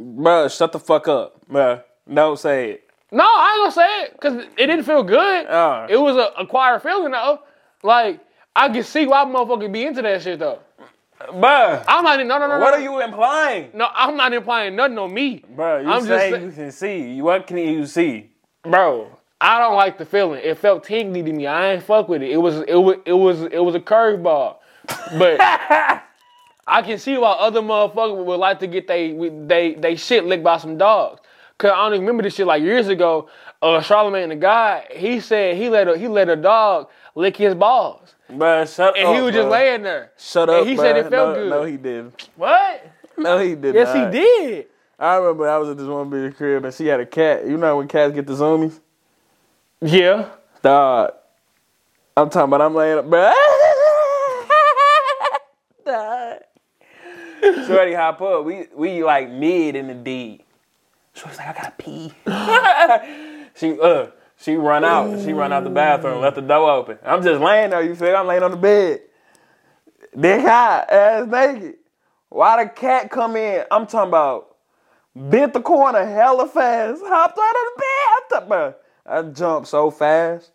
Bruh, shut the fuck up. bro. don't say it. No, I ain't gonna say it, cause it didn't feel good. Uh. It was a acquired feeling though. Like, I can see why motherfuckers be into that shit though. Bruh, I'm not, no, no, no, what no. are you implying? No, I'm not implying nothing on me. Bruh, you I'm say sa- you can see. What can you see? bro, I don't like the feeling. It felt tingly to me. I ain't fuck with it. It was it was it was it was a curveball. But *laughs* I can see why other motherfuckers would like to get they they they shit licked by some dogs. Cause I don't even remember this shit like years ago. Uh, Charlamagne the guy, he said he let a he let a dog lick his balls, Bruh, shut and up. he was just laying there. Shut and up. he said it felt no, good. No, he didn't. What? No, he did not. Yes, not. he did. I remember I was at this one bitch crib and she had a cat. You know when cats get the zoomies? Yeah. Dog. I'm talking about I'm laying up, bruh. *laughs* Dog. Shorty hop up. We we like mid in the D. Shorty's like, I gotta pee. *laughs* she uh she run out. She run out the bathroom, left the door open. I'm just laying there, you feel? I'm laying on the bed. Dick high, ass naked. Why the cat come in? I'm talking about bent the corner hella fast, hopped out of the bed. I, thought, I jumped so fast.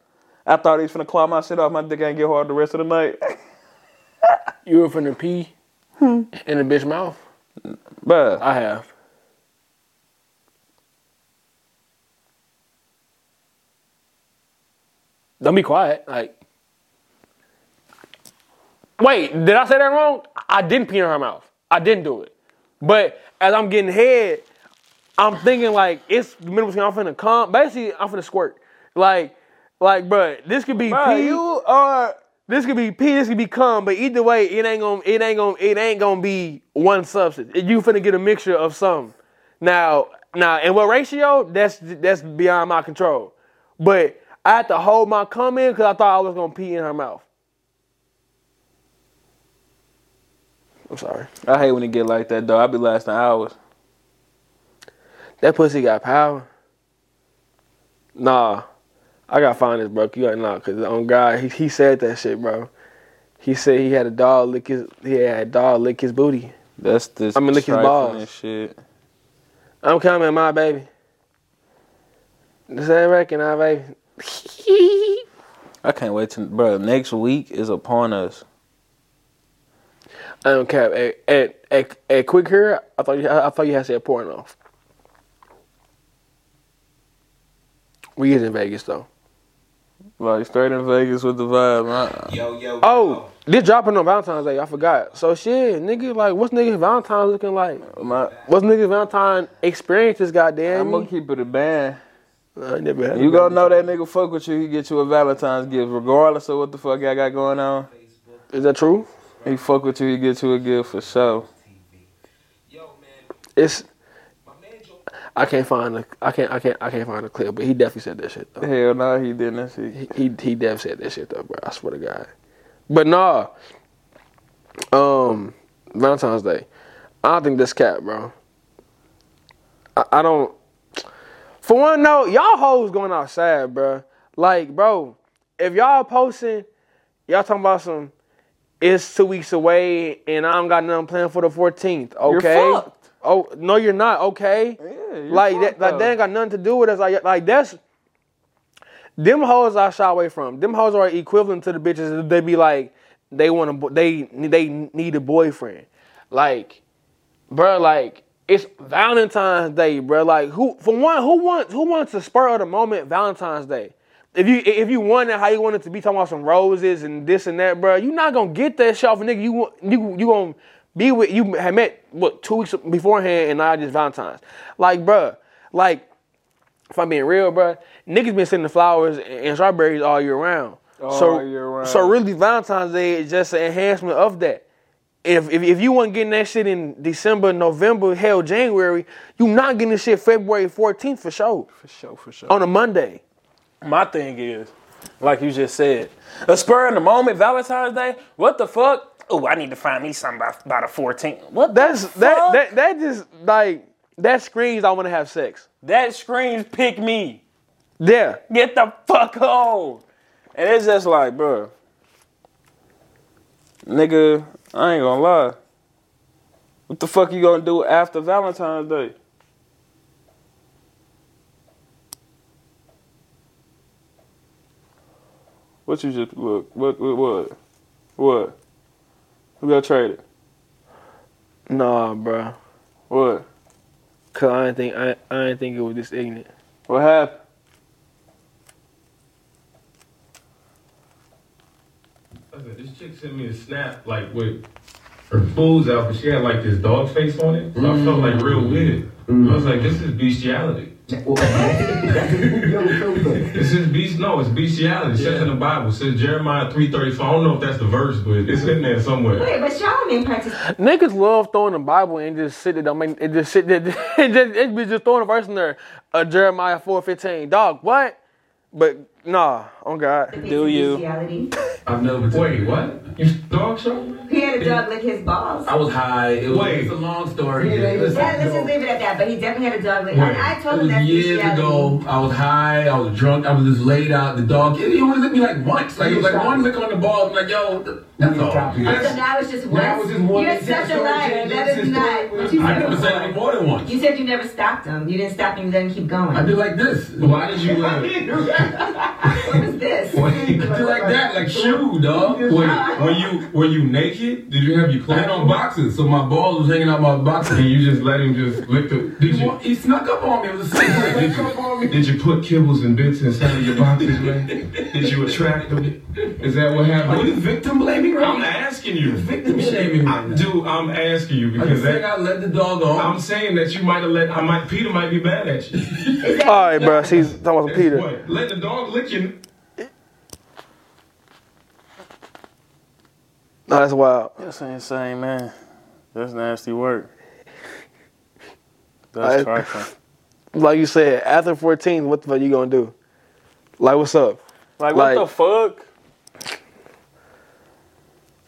I thought he was finna claw my shit off. My dick ain't get hard the rest of the night. You were finna pee hmm. in the bitch mouth. Bruh, I have. Don't be quiet. Like, wait, did I say that wrong? I didn't pee in her mouth. I didn't do it. But as I'm getting head, I'm thinking like it's the middle of between I'm finna come. Basically, I'm finna squirt. Like, like, bruh, this could be bruh, pee. you are. This could be pee, this could be cum, but either way, it ain't gonna, it ain't gonna, it ain't gonna be one substance. You finna get a mixture of some. Now, now, in what ratio? That's that's beyond my control. But I had to hold my cum in because I thought I was gonna pee in her mouth. I'm sorry. I hate when it get like that, though. I be lasting hours. That pussy got power. Nah, I gotta find this, bro. You got nah, cause on God, he, he said that shit, bro. He said he had a dog lick his, he had a dog lick his booty. That's this. I'ma lick his balls. shit. I'm coming, my baby. This ain't reckon, I baby. *laughs* I can't wait to, bro. Next week is upon us. Um, I don't care. At, at, at, at quick here, I thought you, I thought you had said porno. We is in Vegas though. Like straight in Vegas with the vibe. huh? Yo, yo, Oh, this dropping on Valentine's Day. I forgot. So shit, nigga, like, what's nigga Valentine's looking like? My, What's nigga Valentine experiences? Goddamn, I'm gonna keep it a band. I never had. You gonna know that nigga fuck with you. He get you a Valentine's gift, regardless of what the fuck I got going on. Is that true? He fuck with you. He get you a gift for sure. yo, man, It's. my man Joe. I can't find the. I can't. I can't. I can't find the clip. But he definitely said that shit though. Hell no, he didn't. That shit. He he, he definitely said that shit though, bro. I swear to God. But nah. Um, Valentine's Day. I don't think this cat, bro. I, I don't. For one, no, y'all hoes going outside, bro. Like, bro, if y'all posting, y'all talking about some. It's two weeks away, and I don't got nothing planned for the 14th. Okay. Oh no, you're not. Okay. Yeah, you like that. fucked Like up. that ain't got nothing to do with us. Like like that's them hoes I shy away from. Them hoes are equivalent to the bitches. that They be like they want to, they they need a boyfriend. Like, bruh, like it's Valentine's Day, bro. Like who for one who wants who wants to spur of the moment Valentine's Day. If you if you wonder how you want it to be talking about some roses and this and that, bro, you're not gonna get that shit off a nigga. You want you you gonna be with you had met what two weeks beforehand and now just Valentine's. Like, bro, like if I'm being real, bruh, niggas been sending flowers and strawberries all year round. so, All year round. so really Valentine's Day is just an enhancement of that. If, if if you weren't getting that shit in December, November, hell, January, you not getting this shit February 14th for sure. For sure, for sure. On a Monday. My thing is, like you just said, a spur in the moment Valentine's Day. What the fuck? Oh, I need to find me something by, by the 14th. What That's that that that just like that screams I want to have sex. That screams pick me. Yeah. Get the fuck home. And it's just like, bro, nigga, I ain't gonna lie. What the fuck you gonna do after Valentine's Day? What you just look? What? What? What? What? Who got traded? Nah, bro. What? Cause I didn't think I, I didn't think it was this ignorant. What happened? I this chick sent me a snap like with her fools out, but she had like this dog face on it. So I felt like real weird. I was like, this is bestiality. *laughs* this is beast. No, it's bestiality. It says in the Bible. It says Jeremiah three thirty four. I don't know if that's the verse, but it's in there somewhere. Wait, but y'all didn't participate. Niggas love throwing the Bible and just sit there. Don't make it just sit there. *laughs* It just it be just throwing a verse in there. Uh, Jeremiah four fifteen. Dog, what? But nah, on God. Do you? *laughs* I've never Wait, what? You dog show? He had a dog lick his balls. I was high. It was Wait. it's a long story. Yeah, Yeah, let's just leave it at that. But he definitely had a dog lick. Wait. I, I told It him was that's years ago. I was high. I was drunk. I was just laid out. The dog. He only licked me like once. Like it was like one lick on the balls. I'm like, yo, that's all. So now it's just once. Now it's just one. You're such a liar. That is That It's is just not. What you I never said it more than once. You said you never stopped him. You didn't stop him. You let him keep going. I did like this. Why did you? *laughs* Uh, *laughs* What was this? wait, I like that, like shoe, dog. wait, *laughs* were you were you naked? Did you have your I clothes had on on? boxes, so my balls was hanging out my boxes. And you just let him just lick the? Did He, you? he snuck up on me. It was the same thing. Did you, did you put kibbles and bits inside of your boxes, man? Did you attract them? Is that what happened? Are you victim blaming right I'm now? asking you. Victim shaming right I, now. dude, I'm asking you Are you because that, I let the dog on? I'm saying that you might have let. I might. Peter might be mad at you. All right, bro. She's talking about Peter. What? Let the dog lick you. No, that's wild. That's insane, man. That's nasty work. That's I- trifling. Like you said, after 14, what the fuck you gonna do? Like, what's up? Like, Like- what the fuck?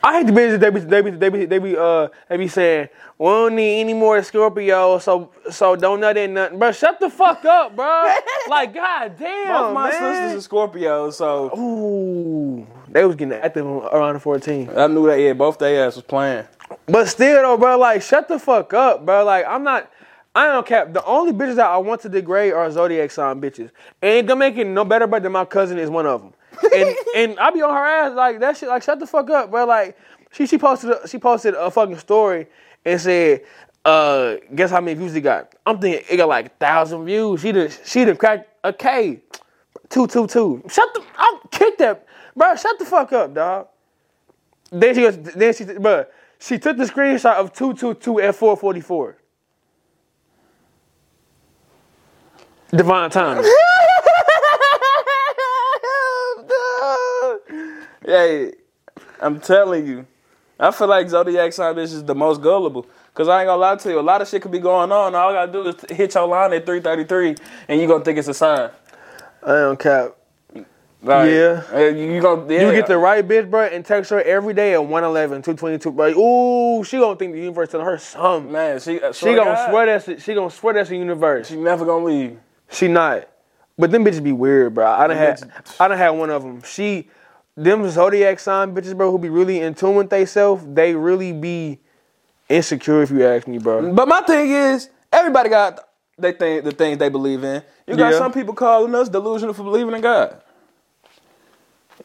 I hate the bitches. They be, they be, they be, they be, uh, they be saying, "We don't need any more Scorpio, so, so don't nut in nothing, bro. Shut the fuck up, bro. *laughs* like, god damn, Both my man. sisters are Scorpios, so Ooh, they was getting active around the 14. I knew that. Yeah, both their ass was playing. But still, though, bro, like, shut the fuck up, bro. Like, I'm not. I don't cap. The only bitches that I want to degrade are zodiac sign bitches, and it don't make it no better. But than my cousin is one of them, and and I be on her ass like that shit. Like, shut the fuck up, bro. Like, she she posted a, she posted a fucking story and said, uh, guess how many views it got? I'm thinking it got like a thousand views. She done she done cracked a K, two two two. Shut the. I'll kick that, bro. Shut the fuck up, dog. Then she goes, then she, bro, she took the screenshot of 222 at 444. Divine timing. *laughs* Hey, I'm telling you, I feel like zodiac sign bitch is the most gullible. Cause I ain't gonna lie to you, a lot of shit could be going on. All I gotta do is hit your line at 3:33, and you gonna think it's a sign. I don't cap. Like, Yeah. You, you gonna yeah. You get the right bitch, bro, and text her every day at 111, 222. Bro, ooh, she gonna think the universe telling her something. man. She She gonna God, swear that's she gonna swear that's the universe. She never gonna leave. She not. But them bitches be weird, bro. I done had Them I done had one of them. She them zodiac sign bitches, bro, who be really in tune with they they really be insecure if you ask me, bro. But my thing is, everybody got they think the things they believe in. You got Yeah. some people calling us delusional for believing in God,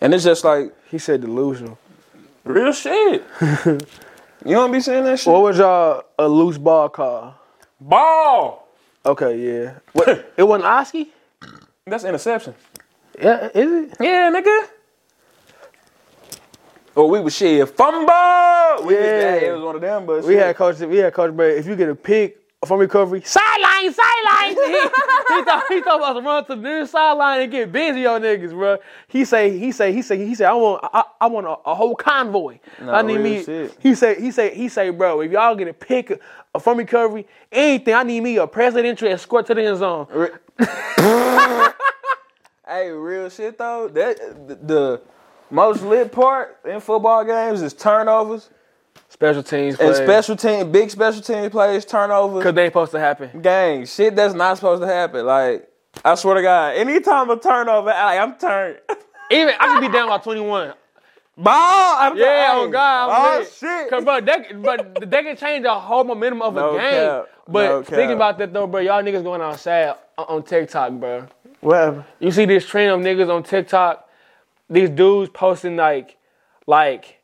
and it's just like He said delusional. real shit. *laughs* you don't be saying that shit. What was y'all a loose ball call? Ball. Okay, yeah. What *laughs* it wasn't Oski? That's interception. Yeah, is it? Yeah, nigga. Or we was shit. Fumble. We, Yeah. it was one of them. But We shit. had coach. We had coach. But if you get a pick from recovery, sideline, sideline. *laughs* he, he thought he thought about to run to the sideline and get busy on niggas, bro. He say he say he say he say I want I, I want a, a whole convoy. I need me. shit. He say he say he say, bro. If y'all get a pick uh, from recovery, anything, I need me a president presidential escort to the end zone. *laughs* *laughs* Hey, real shit though. That the, the most lit part in football games is turnovers Special teams and special team, big special team plays, turnovers. Cause they ain't supposed to happen. gang, shit that's not supposed to happen. Like, I swear to God, anytime a turnover, like, I'm turned. *laughs* Even I could be down by 21. Ball! I'm Yeah, oh God, I'm Oh lit. shit! Cause bro, that, but they can change the whole momentum of No a game. cap. But No thinking cap. about that though, bro, y'all niggas going outside on, on TikTok, bro. Whatever. You see this trend of niggas on TikTok, these dudes posting like, like,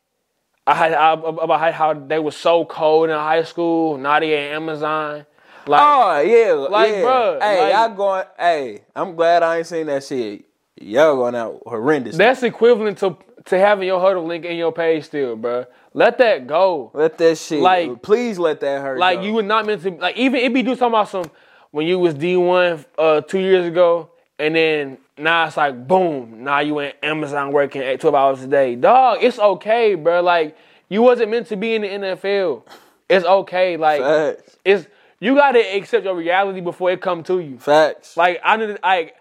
I had I, about how- they were so cold in high school. They at Amazon. Like, Oh yeah, Like, yeah. bruh, Hey, like- y'all going? Hey, I'm glad I ain't seen that shit. Y'all going out horrendous. that's equivalent to to having your Hudl link in your page still, bro. Let that go. let that shit. like- please let that hurt. Like go. you were not meant to like even if be do something about some when you was D one uh two years ago and then now it's like boom now you in Amazon working at 12 hours a day dog it's okay bro like you wasn't meant to be in the NFL it's okay like Facts. it's you gotta accept your reality before it come to you Facts. like I knew like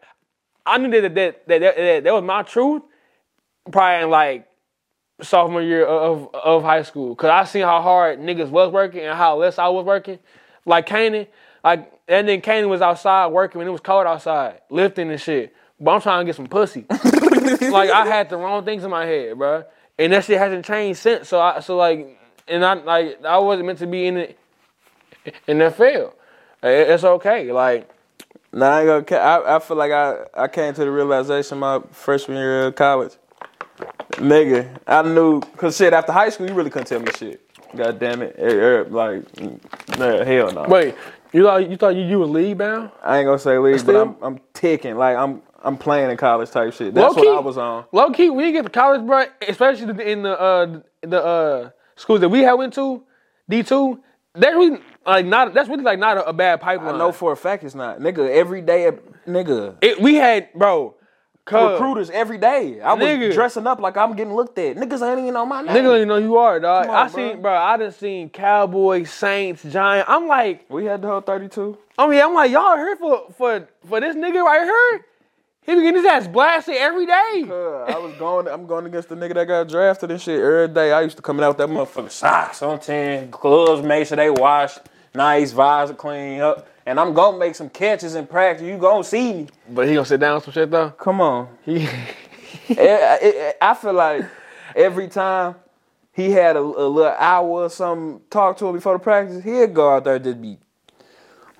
I knew that that that that, that, that was my truth probably in like sophomore year of of high school. Cause I seen how hard niggas was working and how less I was working. Like Kanan, like and then Kanan was outside working when it was cold outside, lifting and shit. But I'm trying to get some pussy. *laughs* like I had the wrong things in my head, bro. And that shit hasn't changed since. So I so like and I like I wasn't meant to be in it in the field. It's okay. Like Nah, I ain't gonna. I, I feel like I, I came to the realization my freshman year of college. Nigga, I knew, cause shit, after high school, you really couldn't tell me shit. God damn it. Er, er, like, nah, hell no. wait, you thought you thought you, you was league bound? I ain't gonna say league, but I'm, I'm ticking. Like, I'm I'm playing in college type shit. That's Low-key- what I was on. Low key, when you get to college, bro, especially in the uh the uh schools that we had went to, D two, that's really like not that's really like not a, a bad pipeline. I know for a fact it's not. Nigga, every day, nigga. it, we had bro, Recruiters every day. I was Nigga. dressing up like I'm getting looked at. Niggas ain't even know my name. Nigga, don't even know you are, dog. On, I bro. seen, bro. I done seen Cowboys, Saints, Giant. I'm like, We had the whole 32. I mean, I'm like, y'all here for for for this nigga right here? He be getting his ass blasted every day. Uh, I was going. I'm going against the nigga that got drafted and shit every day. I used to come out with that motherfucker socks on ten, gloves, make sure they washed, nice, visor clean up, and I'm gonna make some catches in practice. You gonna see me? But he gonna sit down some shit though. Come on. He, *laughs* I- I- I feel like every time he had a, a little hour or something talk to him before the practice, he'd go out there and just be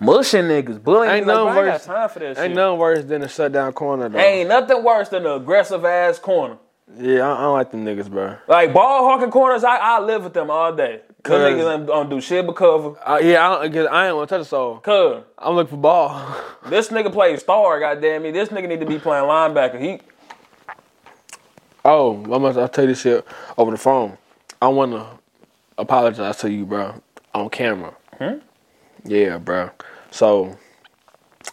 mushing niggas, bullying. Ain't niggas. Like, nothing bro, I ain't worse- got time for that ain't shit. nothing worse than a shutdown corner though. Ain't nothing worse than an aggressive ass corner. Yeah, I, I don't like them niggas, bro. Like ball hawking corners, I, I live with them all day. Cause Cause- niggas don't, don't do shit but cover. Uh, yeah, I don't, 'cause I ain't want to touch the soul. Cause I'm looking for ball. *laughs* this nigga plays star, goddamn me. This nigga need to be playing linebacker. He oh, I must. I'll tell you this shit over the phone. I want to apologize to you, bro, on camera. Hmm? Yeah, bro. So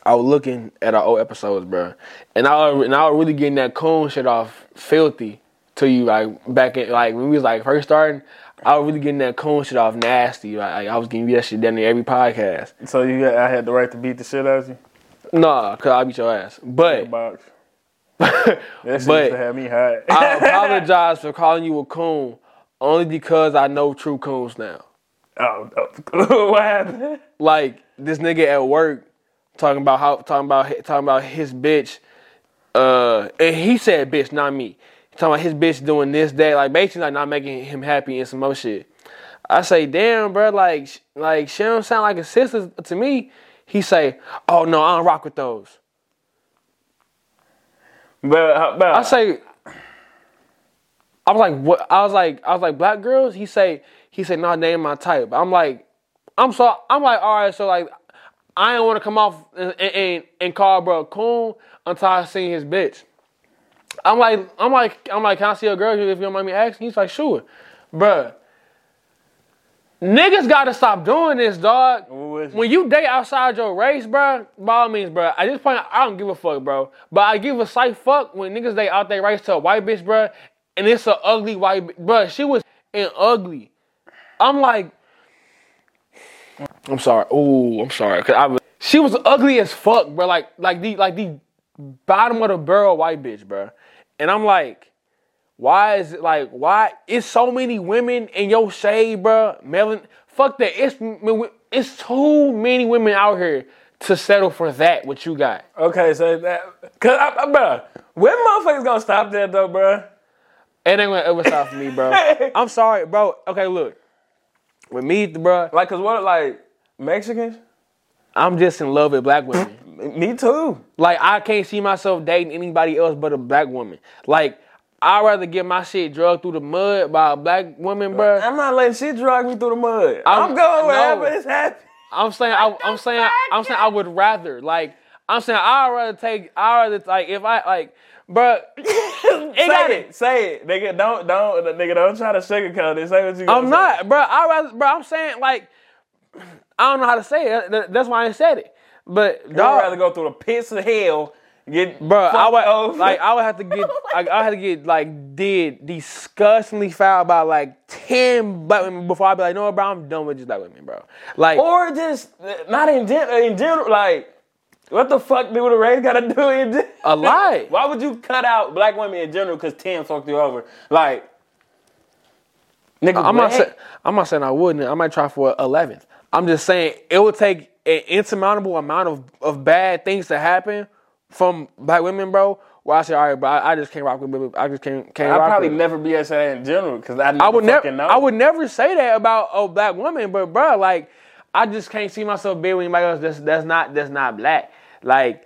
I was looking at our old episodes, bro, and I was- and I was really getting that coon shit off filthy to you, like back in like when we was like first starting. I was really getting that coon shit off nasty. Like, I was getting you that shit down there every podcast. so you got, I had the right to beat the shit out of you. Nah, cause I beat your ass. But Box. *laughs* That shit But- to have me hot. I apologize *laughs* for calling you a coon only because I know true coons now. Oh, *laughs* what happened? Like this nigga at work talking about how talking about talking about his bitch. Uh, and he said bitch, not me. Talking about his bitch doing this, that, like basically like not making him happy and some more shit. I say, damn, bro, like, like she don't sound like a sister to me. He say, oh no, I don't rock with those. But, but I say, I was like, what? I was like, I was like, black girls. He say, he said, no, they ain't my type. I'm like, I'm so, I'm like, all right, so like, I ain't want to come off and, and and call bro coon until I seen his bitch. I'm like, I'm like, I'm like, can I see a girl if you don't mind me asking? He's like, sure, bruh. Niggas gotta stop doing this, dog. What is it? When you date outside your race, bro, by all means, bro. At this point, I don't give a fuck, bro. But I give a slight fuck when niggas date out their race to a white bitch, bro, and it's a ugly white, bro. She was an ugly. I'm like, I'm sorry. Oh, I'm sorry. Cause I was, she was ugly as fuck, bro. Like, like the, like the bottom of the barrel white bitch, bro. And I'm like. Why is it like why it's so many women in your shade, bro? Melon, fuck that. It's it's too many women out here to settle for that. What you got? Okay, so that, cause I, I, bro, when motherfuckers gonna stop that though, bro? It ain't gonna ever stop for me, bro. *laughs* I'm sorry, bro. Okay, look, with me, bro, Like, cause what, like Mexicans? I'm just in love with black women. *laughs* Me too. like I can't see myself dating anybody else but a black woman. Like I'd rather get my shit drugged through the mud by a black woman, bro. I'm not letting shit drag me through the mud. I'm- I'm, going no. wherever it's happening. I'm saying, I, I'm saying, I'm saying, I would rather, like, I'm saying, I'd rather take, I'd rather, like, if I, like, bruh, *laughs* it Say got it, say it, nigga. Don't, don't, nigga. Don't try to sugarcoat it. Say what you. I'm not, bruh, I rather, bruh, I'm saying, like, I don't know how to say it. That's why I said it. But, Say. I'd rather go through the pits of hell, get, bro, I would over. like I would have to get *laughs* oh I, I had to get like did disgustingly foul by like ten black women before I'd be like, no, bro, I'm done with just black women, bro. Like, or just uh, not in in general. Like, what the fuck do the race gotta do in gen- a lie. Why would you cut out black women in general because ten fucked you over? Like, nigga, I'm not saying I'm not saying I wouldn't. I might try for eleventh. I'm just saying it would take an insurmountable amount of, of bad things to happen from black women, bro. Where I say, all right, bro, I, I just can't rock with. I just can't can't I'd rock probably never be to that in general because I, I would never. know. I would never say that about a black woman, but bro, like, I just can't see myself being with anybody else that's that's not that's not black. Like,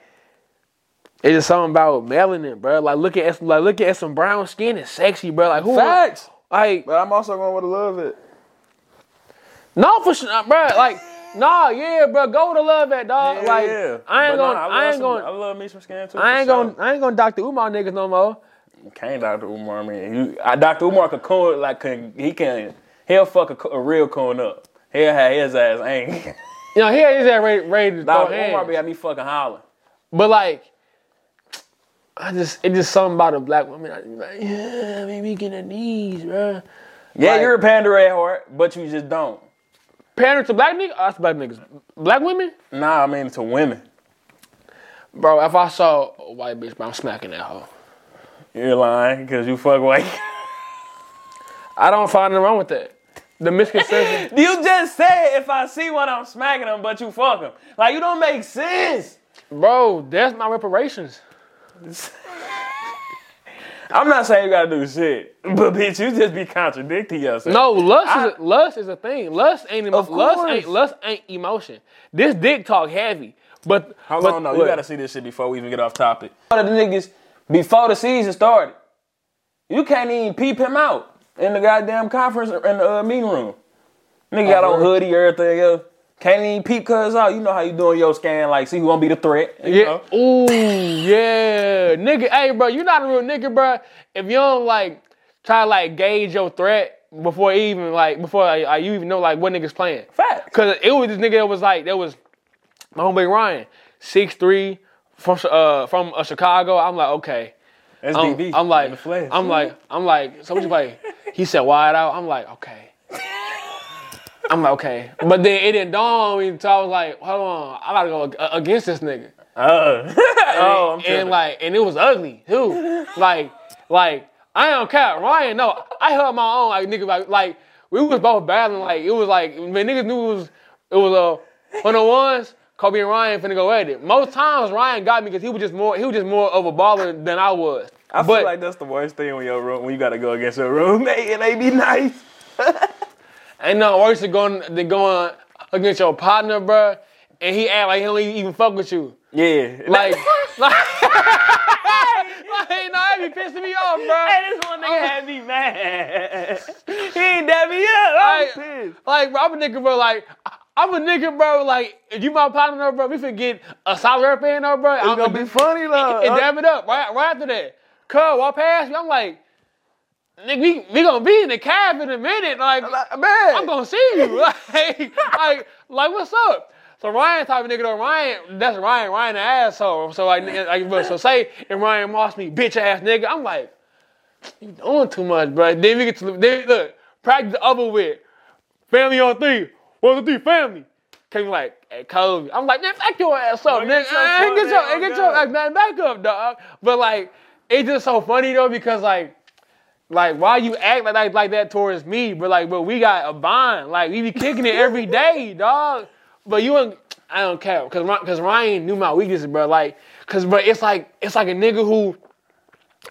it's just something about melanin, bro. Like, look at like look at some brown skin is sexy, bro. Like, who? Facts. Like, But I'm also going with a love it. no, for sure, bro. Like, nah, yeah, bro. Go with the love that dog. like, I ain't But gonna, nah, I, love ain't some- gonna, I love me some skin too. I ain't gonna, I ain't gonna Dr. Umar niggas no more. sure. Can't Dr. Umar, I mean, you, I, Dr. Umar can coon like can he can he'll fuck a, a real coon up. He'll have his ass angry. *laughs* You know, here is that ready, ready to throw hands. be had me fucking hollering. But like, I just it's just something about a black woman. I just be like, yeah, maybe get a knees, bro. Yeah, Like- you're a pander at heart, but you just don't. Parents to black niggas, oh, that's black niggas. Black women, Nah, I mean to women. bro. If I saw a white bitch, bro, I'm smacking that hoe. You're lying because you fuck white. I don't find nothing wrong with that. The misconception. *laughs* you just said if I see one, I'm smacking them, but you fuck them. Like you don't make sense. bro, that's my reparations. *laughs* I'm not saying you gotta do shit, but bitch, you just be contradicting yourself. No, lust I- is a, lust is a thing. Lust ain't emo- Of lust course. ain't lust ain't emotion. This dick talk heavy, but Hold but, on, no, you gotta see this shit before we even get off topic. One of the niggas before the season started, you can't even peep him out in the goddamn conference in the uh, meeting room. Nigga got on Uh-huh. hoodie, everything else. Can't even peep cuz out. You know how you doing your scan, like see who gonna be the threat. You Yeah. know? Ooh, yeah. Nigga, hey, bro, you not a real nigga, bro. If you don't like try to like gauge your threat before even like before like, you even know like what niggas playing. Fact. Cause it was this nigga that was like that was my homeboy Ryan, six three from uh from uh, Chicago. I'm like okay. That's I'm, DB. I'm like the flesh. I'm like I'm like so what you play? *laughs* He said wide out. I'm like okay. I'm like okay, but then it didn't dawn on me until I was like, hold on, I gotta go against this nigga. Uh, *laughs* oh, I'm and like, and it was ugly too. like, like I don't care. Ryan, no, I held my own. Like nigga, like, like we was both battling. Like it was like when niggas knew it was it was a uh, one on ones. Kobe and Ryan finna go at it. Most times Ryan got me because he was just more he was just more of a baller than I was. I but feel like that's the worst thing when your room when you gotta go against your roommate and they be nice. *laughs* ain't nothing worse than going than going against your partner, bruh, and he act like he don't even fuck with you. Yeah, Like, *laughs* like, *laughs* like, nah, that be pissing me off, bro. Hey, this one nigga had me mad. he ain't dab me up. I'm Like, pissed. like, bro, I'm a nigga, bro. Like, I'm a nigga, bro. Like, if you my partner, bro, we finna get a solid rap in, bro. It's gonna be funny though. and dab it up right, right after that. Cuz walk past me, I'm like, nigga, we, we gonna be in the cab in a minute. Like, Like, man. I'm gonna see you. *laughs* Like, like, like, what's up? So Ryan type of nigga though, Ryan, that's Ryan, Ryan the asshole. So like, like but so say and Ryan Moss me, bitch ass nigga, I'm like, you doing too much, bro. Then we get to then look, practice the other with. Family on three. Two, three, family. Came like, hey Kobe. I'm like, man, back your ass up, nigga. get your Hey, fuck Get your, hey, get your, man, back up, dog. But like, it's just so funny though because like, like why you act like, like like that towards me? But like, but we got a bond. Like we be kicking it every *laughs* day, dog. But you ain't. I don't care because because Ryan knew my weaknesses, bro. Like, cause bro, it's like it's like a nigga who,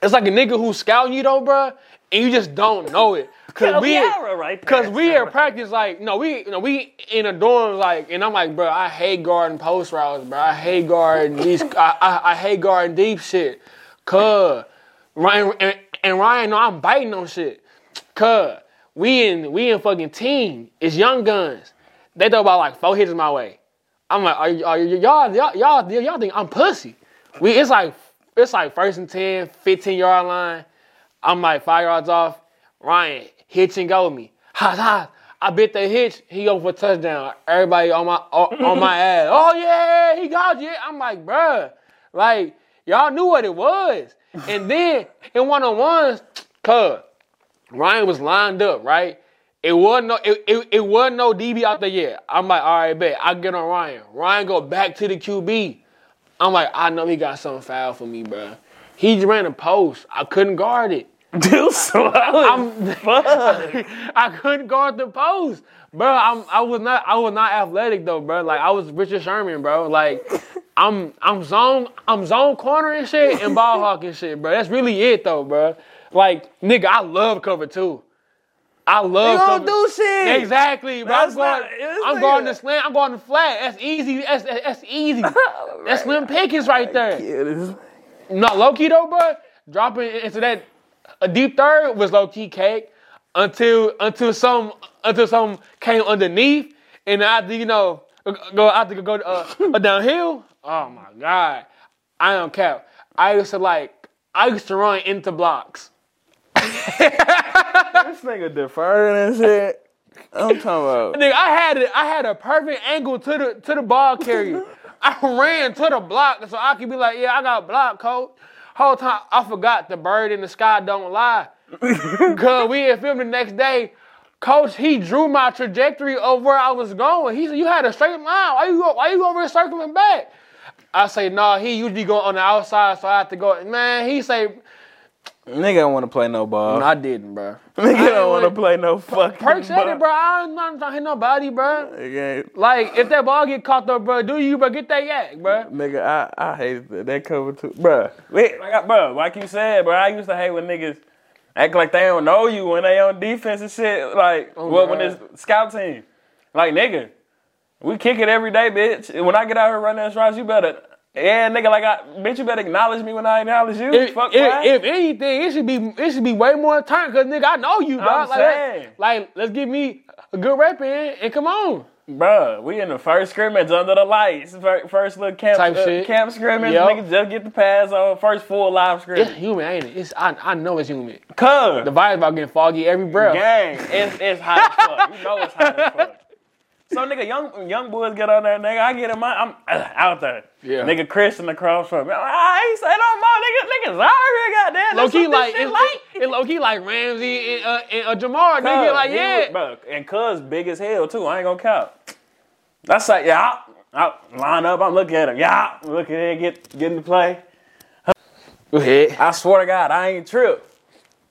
it's like a nigga who's scouting you though, bro, and you just don't know it. Cause we, right cause we at practice like no, we you know we in a dorm like, and I'm like, bro, I hate guarding post routes, bro. I hate guarding these, I, I I hate guarding deep shit, cause Ryan and, and Ryan, know I'm biting on shit, cause we in we in fucking team. It's young guns. They throw about like four hits my way. I'm like, are, are y'all, y'all, y'all, y'all think I'm pussy? We, it's like, it's like first and 10, 15 yard line. I'm like five yards off. Ryan, hitch and go me. Ha ha. I bit the hitch. He go for a touchdown. Everybody on my on, on my *laughs* ass. Oh yeah, he got you. I'm like, bruh, like y'all knew what it was. And then in one on ones, cuz Ryan was lined up, right? It wasn't no, it, it, it wasn't no DB out there yet. I'm like, all right, bet. I get on Ryan. Ryan go back to the QB. I'm like, I know he got something foul for me, bro. He just ran a post. I couldn't guard it. Slow. *laughs* I'm, *laughs* I couldn't guard the post, bro. I'm, I was not, I was not athletic though, bro. Like I was Richard Sherman, bro. Like I'm, I'm zone, I'm zone corner and shit and ball hawk and shit, bro. That's really it though, bro. Like nigga, I love cover two. I love You cover. don't do shit. Exactly, bro. That's I'm going, not- I'm nigga- going to slant. I'm going to flat. That's easy. That's, that's easy. *laughs* That's Slim Pickens right there. No, low key though, bro. Dropping into that a deep third was low key cake until until some until some came underneath and after you know go I after go uh, *laughs* downhill. Oh my god, I don't care. I used to like I used to run into blocks. *laughs* This nigga deferring and shit. I'm talking about. *laughs* Nigga, I had it. I had a perfect angle to the to the ball carrier. I ran to the block so I could be like, yeah, I got block, coach. Whole time I forgot the bird in the sky don't lie. *laughs* Cause we had filmed the next day. Coach, he drew my trajectory of where I was going. He said, "You had a straight line. Why you go, why you over here circling back?" I say, "No, he usually go on the outside, so I have to go." Man, he say, Nigga don't want to play no ball. "No, "I didn't, bro." *laughs* Nigga don't want to play no fucking Perk said it, bro. I'm not trying to hit nobody, bro. Nigga, Like, if that ball get caught up, bro, do you, bro? Get that yak, bro. nigga, I, I hate that, that cover too. bro. wait, like, I- bruh, like you said, bro, I used to hate when niggas act like they don't know you when they on defense and shit. Like, oh, well, when it's scout team. Like, nigga, we kick it every day, bitch. When I get out here running this routes, you better, yeah, nigga, like, I, bitch, you better acknowledge me when I acknowledge you. If, Fuck if, if anything, it should be it should be way more turn, cause nigga, I know you, bro. I'm like, saying. like, let's give me a good rep in and come on. Bruh, we in the first scrimmage under the lights. First little camp, Type uh, shit. camp scrimmage. Niggas just get the pass on. First full live scrimmage. It's human, ain't it? It's I, I know it's human. Cuz. The vibe's about getting foggy every breath. Gang, it's, it's hot as fuck. You know it's hot as *laughs* fuck. So nigga, young young boys get on there, nigga. I get in my, I'm uh, *clears throat* out there. Yeah. Nigga, Chris in the cross from me. I ain't say no more, nigga. Niggas out here, goddamn. Low key like it's, like. it's low key like Ramsey and uh, and uh, Ja'Marr. Nigga, like yeah. was- bro, and Cuz big as hell too. I ain't gonna count. That's like yeah. I line up. I'm looking at him. Yeah, looking at him, get get in the play. Go ahead. I swear to God, I ain't trip.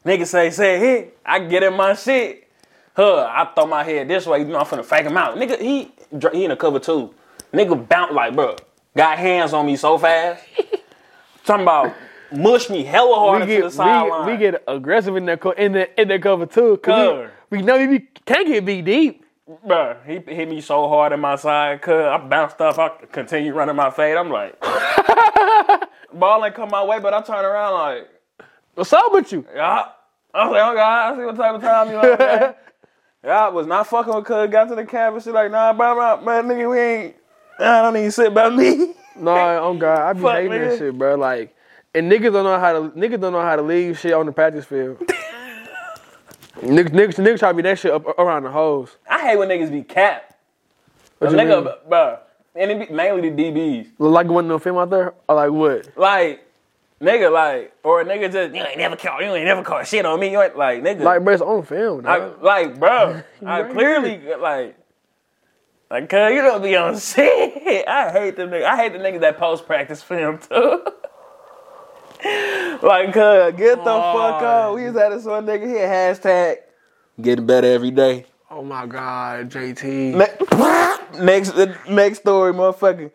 Nigga say, say hit. I get in my shit. I throw my head this way. You know, I'm finna fake him out. Nigga, he he in a cover too. Nigga bounce like, bro, got hands on me so fast. *laughs* Talking about mush me hella hard We into the get, sideline. we, we get aggressive in that co- in the in that cover too. Cause we, we know we can't get beat deep. Bro, he hit me so hard in my side, cuz I bounced off. I continue running my fade. I'm like, *laughs* ball ain't come my way, but I turn around like, What's up with you? yeah. I was like, oh God, I see what type of time you man. *laughs* yeah, I was not fucking with cuz. Got to the cab and shit like, nah, bro, bro, man, nigga, we ain't, I don't even sit by me. *laughs* No, oh God, I be Fuck, hating that shit, bro. Like, and niggas don't know how to niggas don't know how to leave shit on the practice field. *laughs* Niggas, niggas, niggas try to be that shit up around the hoes. I hate when niggas be capped. A What you mean? nigga, bro, and it be mainly the DBs. Like one no film out there, or like what? Like, nigga, like, or a nigga just you ain't never caught, you ain't never caught shit on me. You ain't like, nigga, Like, bro, it's on film. I, like, bro, *laughs* I Right clearly like, like, cuz you don't be on *laughs* shit. I hate the nigga. I hate the niggas that post practice film too. *laughs* like, cuz, get the fuck up. We just had this one nigga here, hashtag getting better every day. Oh my god, JT. Ne- next, next story, motherfucker.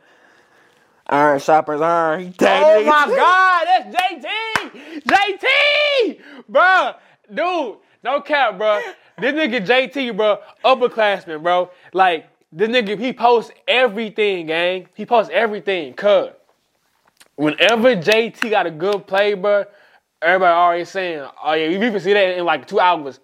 Iron shoppers iron. He tagged Oh niggas. my god, that's JT! JT! Bruh, dude, no cap, bruh. This nigga JT, bruh, upperclassman, bro. Like, this nigga, he posts everything, gang. He posts everything, cuz. Whenever JT got a good play, bruh, everybody already saying, oh yeah, you even see that in like two hours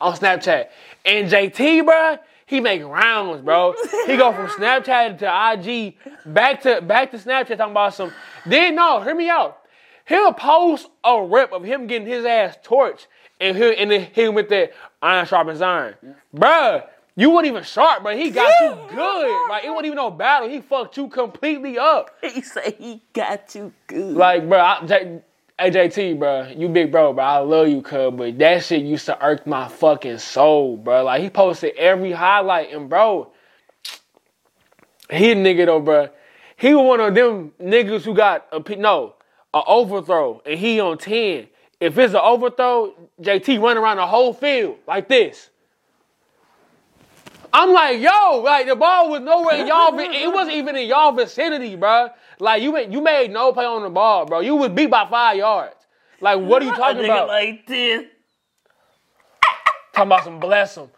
on Snapchat. And JT, bruh, he make rounds, bro. He go from Snapchat to IG, back to back to Snapchat talking about some. Then no, hear me out. He'll post a rip of him getting his ass torched, and he and then him with that iron sharpens iron, bruh. You weren't even sharp, bro. He got you *laughs* good. Like it wasn't even no battle. He fucked you completely up. He say he got you good. Like, bro, I, AJT, bro, you big bro, bro. I love you, cuz, but that shit used to irk my fucking soul, bro. Like, he posted every highlight, and bro, he a nigga though, bro. He was one of them niggas who got a no, a overthrow, and he on ten. If it's an overthrow, JT run around the whole field like this. I'm like, yo, like the ball was nowhere in y'all. vi- It wasn't even in y'all vicinity, bro. Like you, made- you made no play on the ball, bro. You was beat by five yards. Like, what are you talking nigga about? like this. talking about some bless him.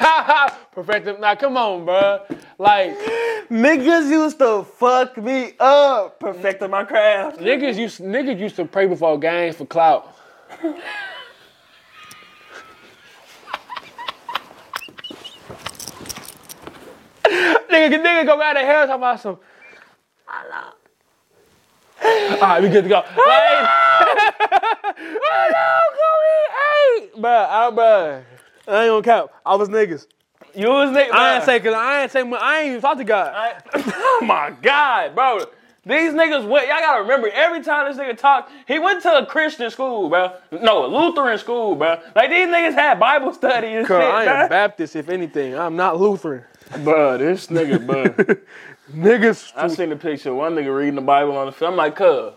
*laughs* Perfect him. Now, come on, bro. Like, Niggas used to fuck me up, perfecting my craft. niggas used niggas used to pray before games for clout. Nigga, nigga go out of hell talking about some. All right, we good to go. Hello, Like, Bro, I, bro, I ain't gonna count. I was niggas. You was nigga. I ain't say cause I ain't say I ain't even talk to God. I- *coughs* oh my god, bro. These niggas went. Y'all gotta remember. Every time this nigga talked, he went to a Christian school, bro. No, a Lutheran school, bro. Like these niggas had Bible study and Cause shit, I am bro. Baptist, if anything. I'm not Lutheran. Bro, this nigga, bro. *laughs* Niggas, I seen the picture. One nigga reading the Bible on the film. I'm like, cuz.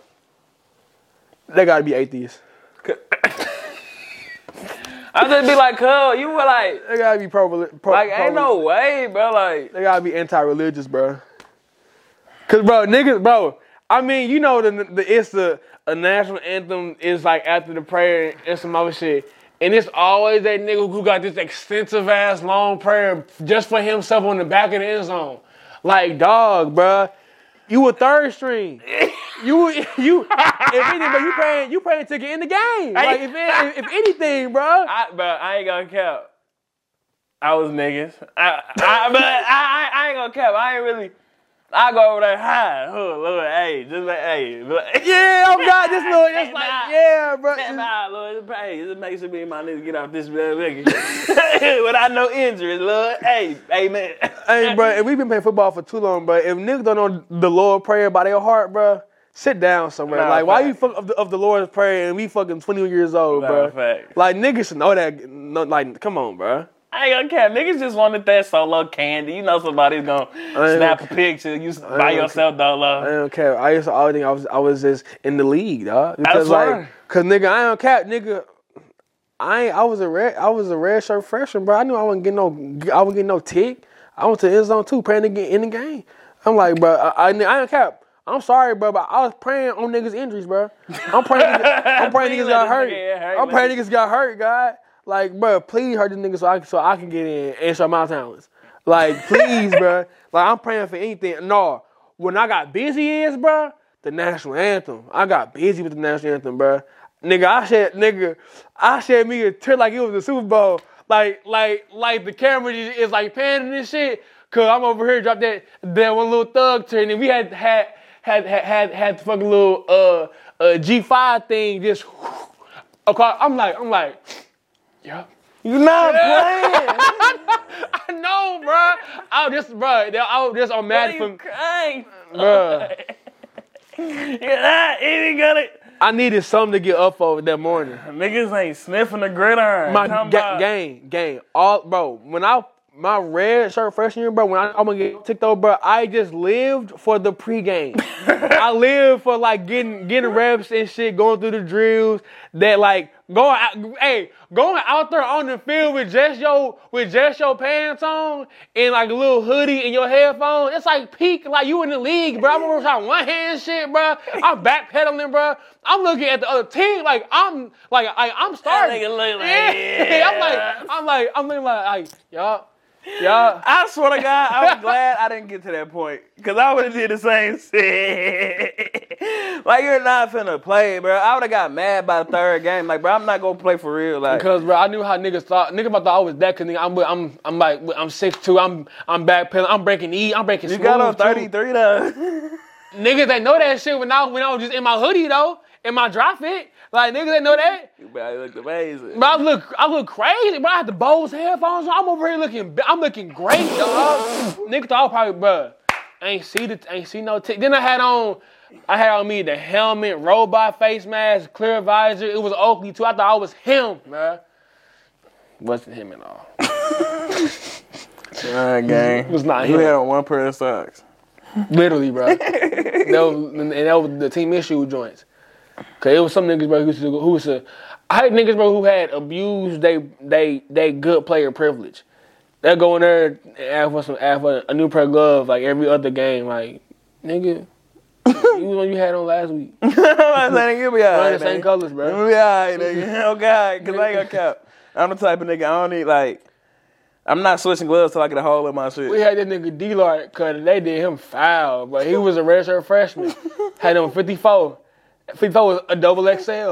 they gotta be atheists. *laughs* I just be like, cuz, you were like, They gotta be pro. pro like, pro- ain't no way, bro. Like, They gotta be anti-religious, bro. Cause, bro, niggas, bro. I mean, you know, the, the it's the a national anthem is like after the prayer and some other shit, and it's always that nigga who got this extensive ass long prayer just for himself on the back of the end zone. Like, dog, bro. You a third string. *laughs* You you if anything, you praying you praying to get in the game. Like if if, if anything, bro. I, bro, I ain't gonna cap. I was niggas. I, I, but I, I, I ain't gonna cap. I ain't really. I go over there high. Oh, Lord, hey, just like, hey. Like, *laughs* Yeah, I'm God. This little, it's like, yeah, bro. Nah, Lord, hey, just make sure me and my niggas get off this nigga *laughs* without no injuries, Lord. Hey, amen. *laughs* Hey, bro, if we've been playing football for too long, bro, if niggas don't know the Lord prayer by their heart, bro, sit down somewhere. Nah, like, why fact. you fuck of the, of the Lord's prayer and we fucking 20 years old, Nah, bro? fact. Like, niggas should know that. No, like, come on, bro. I ain't gonna cap. Niggas just wanted that solo candy. You know somebody's gonna snap a picture. You by yourself, I don't care. I used to always think I was I was just in the league, dog. Because That's like, right. cause nigga, I don't cap, nigga. I ain't, I was a red I was a red shirt freshman, bro. I knew I wasn't getting no I wasn't getting no tick. I went to the end zone too, praying to get in the game. I'm like, bro, I, I, I don't cap. I'm sorry, bro, but I was praying on niggas' injuries, bro. I'm praying, niggas, I'm *laughs* praying niggas got hurt. get. I'm praying niggas got hurt, God. Like, bro, please hurt the niggas so I so I can get in and show my talents. Like, please, bro. *laughs* Like, I'm praying for anything. No, when I got busy is, bro, the national anthem. I got busy with the national anthem, bro. Nigga, I said, nigga, I said me a tear like it was the Super Bowl. Like, like, like the camera is, is like panning and shit. Cause I'm over here drop that that one little thug turn, and we had had had had had, had the fucking little uh uh G5 thing just. Okay, I'm like, I'm like, yeah, You not playing. *laughs* I know, bro. I was just, bro. I was just on mad for, crying? bro. You're not even gonna. I needed something to get up over that morning. Niggas ain't sniffing the gridiron. My Talking ga- about- game, game, all, bro. When I my red shirt freshman year, bro. When I, I'm gonna get ticked over, bro. I just lived for the pregame. *laughs* I lived for like getting getting reps and shit, going through the drills. That like going, out, hey, going out there on the field with just your with just your pants on and like a little hoodie and your headphones. It's like peak, like you in the league, bro. I'm trying one hand shit, bro. I'm backpedaling, bro. I'm looking at the other team like I'm like I, I'm starting. *laughs* like, yeah. I'm like. I'm like I'm looking like like y'all y'all. *laughs* I swear to God, I was glad I didn't get to that point. Cause I would have did the same *laughs* shit. like you're not finna play, bro. I would have got mad by the third game. Like, bro, I'm not gonna play for real. Like, Because bro, I knew how niggas thought. Niggas thought I was that. Cause nigga, I'm I'm I'm like I'm six two. I'm I'm backpedaling. I'm breaking E. I'm breaking. you got on 33 though. *laughs* Niggas that know that shit when I when I was just in my hoodie though, in my dry fit. Like niggas that know that. you better look amazing. But I look, I look crazy. But I had the Bose headphones. on. I'm over here looking, I'm looking great, dog. Niggas thought I probably, bruh. Ain't see the, ain't see no. T- then I had on, I had on me the helmet, robot face mask, clear visor. It was Oakley too. I thought I was him, bruh. Wasn't him at all. *laughs* Alright, gang. It was not You him. had on one pair of socks. Literally, bro. *laughs* that was, and that was the team issue joints. Cause it was some niggas, bro, who was who was a, I had niggas, bro, who had abused they they they good player privilege. They go in there and ask for some ask for a new pair of gloves like every other game, like nigga. *laughs* you was one you had on last week. I'm saying, you'll be alright. the same colors, bro. be alright, nigga. *laughs* Oh, god, cause I ain't gonna cap. I'm the type of nigga I don't need like. I'm not switching gloves till I get a hole in my shit. We had that nigga D Lard cause they did him foul, but he was a redshirt freshman. *laughs* Had him 54. 54 was a double XL. *laughs* he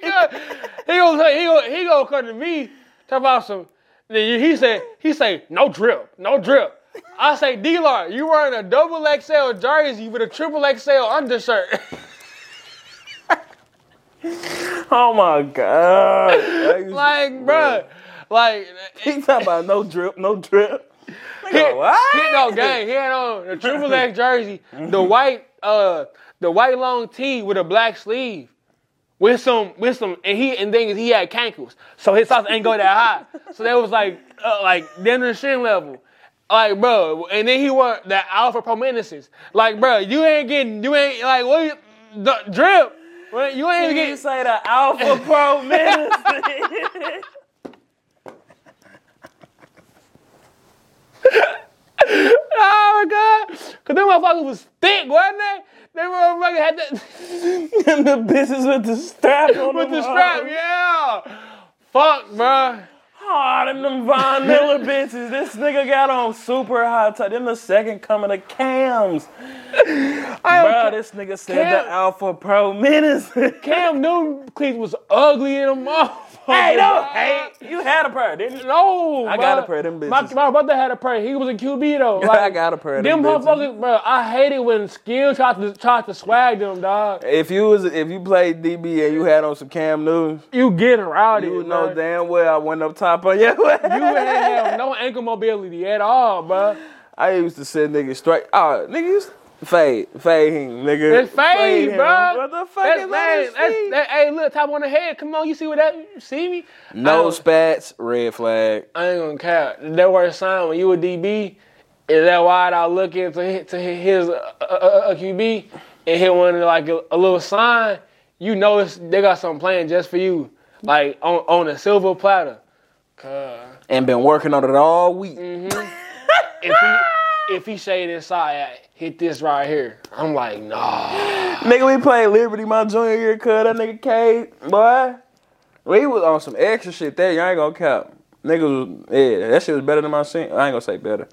go, he go, he go, he go come to me, talk about some. Then he said, he say, no drip, no drip. I say, D you wearing a double XL jersey with a triple XL undershirt. *laughs* Oh my god. *laughs* like, bruh, like, he talking about no drip, no drip. He, what? no gang. He had on the triple *laughs* X jersey, the white uh the white long tee with a black sleeve. With some with some and he and thing is he had cankles. So his socks ain't go that high. So that was like uh, like the shin level. Like bro, and then he wore the Alpha Pro Menaces. Like bro, you ain't getting you ain't like what you, the drip. Well, You ain't You getting say the Alpha Pro *laughs* *laughs* *laughs* Oh my god! Cause them motherfuckers was thick, wasn't they? They motherfuckers had that the *laughs* bitches with the strap on with the strap, yeah. Fuck, bruh. Ah, Hard in them Von Miller *laughs* bitches. This nigga got on super high top. Then the second coming of cams. Bruh, this nigga said Cam- the Alpha Pro Menace. Cam Newton cleats was ugly in them motherfucker. Hey, don't bruh. hate. You had a pair, didn't you? No, I bruh. got a pair of them My, bitches. my brother had a pair. He was a QB though. *laughs* Like, I got a pair of them them motherfuckers, bro. I hate it when skill tried to try to swag them, dog. If you was if you played DB and you had on some Cam Newton, You getting rowdy, you would know bruh. damn well I went up top on your *laughs* You ain't have no ankle mobility at all, bro. I used to send niggas straight. Oh, niggas used fade, fade him, nigga. It's fade, him. bro. What the fuck That's, is that? that's, that, hey, look, top on the head. Come on, you see what that? You see me? No spats, red flag. I ain't gonna cap. That word sign when you a DB, is that wide I looking to hit, to hit his uh, uh, uh, QB and hit one like a, a little sign, you know it's, they got something playing just for you, like on on a silver platter. Cause And been working on it all week. if he if he shade inside, hit this right here. I'm like, nah. *gasps* Nigga, we played Liberty my junior year, cut that nigga K, boy. We was on some extra shit there. Y'all ain't gonna cap. Niggas, yeah, that shit was better than my senior. I ain't gonna say better,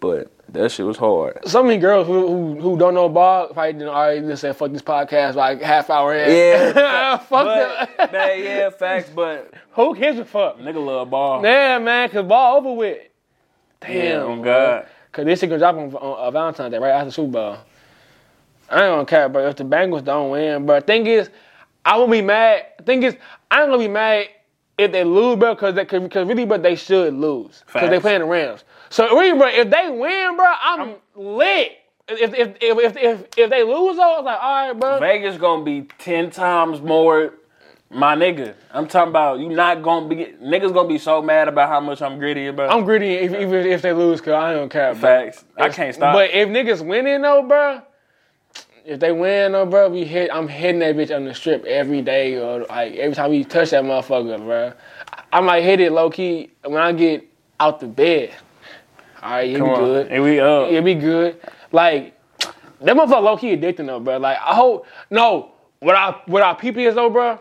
but that shit was hard. So many girls who who, who don't know ball probably didn't already just said fuck this podcast like half hour in. Yeah, *laughs* fuck but, that. *laughs* man, yeah, facts, but *laughs* Who gives a fuck? nigga love ball. Yeah, man, cause ball over with. Damn, on God. Cause this shit gonna drop on, on uh, Valentine's Day right after the Super Bowl. I ain't gonna care, bro. if the Bengals don't win, but thing is, I won't be mad. Thing is, I ain't gonna be mad if they lose, bro, because they, because really, but they should lose because they playing the Rams. So really, bro, if they win, bro, I'm, lit. If if, if if if if they lose, though, I'm like, all right, bro. Vegas gonna be ten times more. My nigga, I'm talking about you not gonna be niggas gonna be so mad about how much I'm griddy about. I'm griddy if, even if they lose, cause I don't care. Bro. Facts. I can't stop. But if niggas winning though, bro, if they win though, bro, we hit. I'm hitting that bitch on the strip every day, or like every time we touch that motherfucker, bro. I might hit it low key when I get out the bed. All right, it Come be on. good. Here we up. It be good. Like that motherfucker low key addicting though, bro. Like I hope no. What I what our PP is though, bro.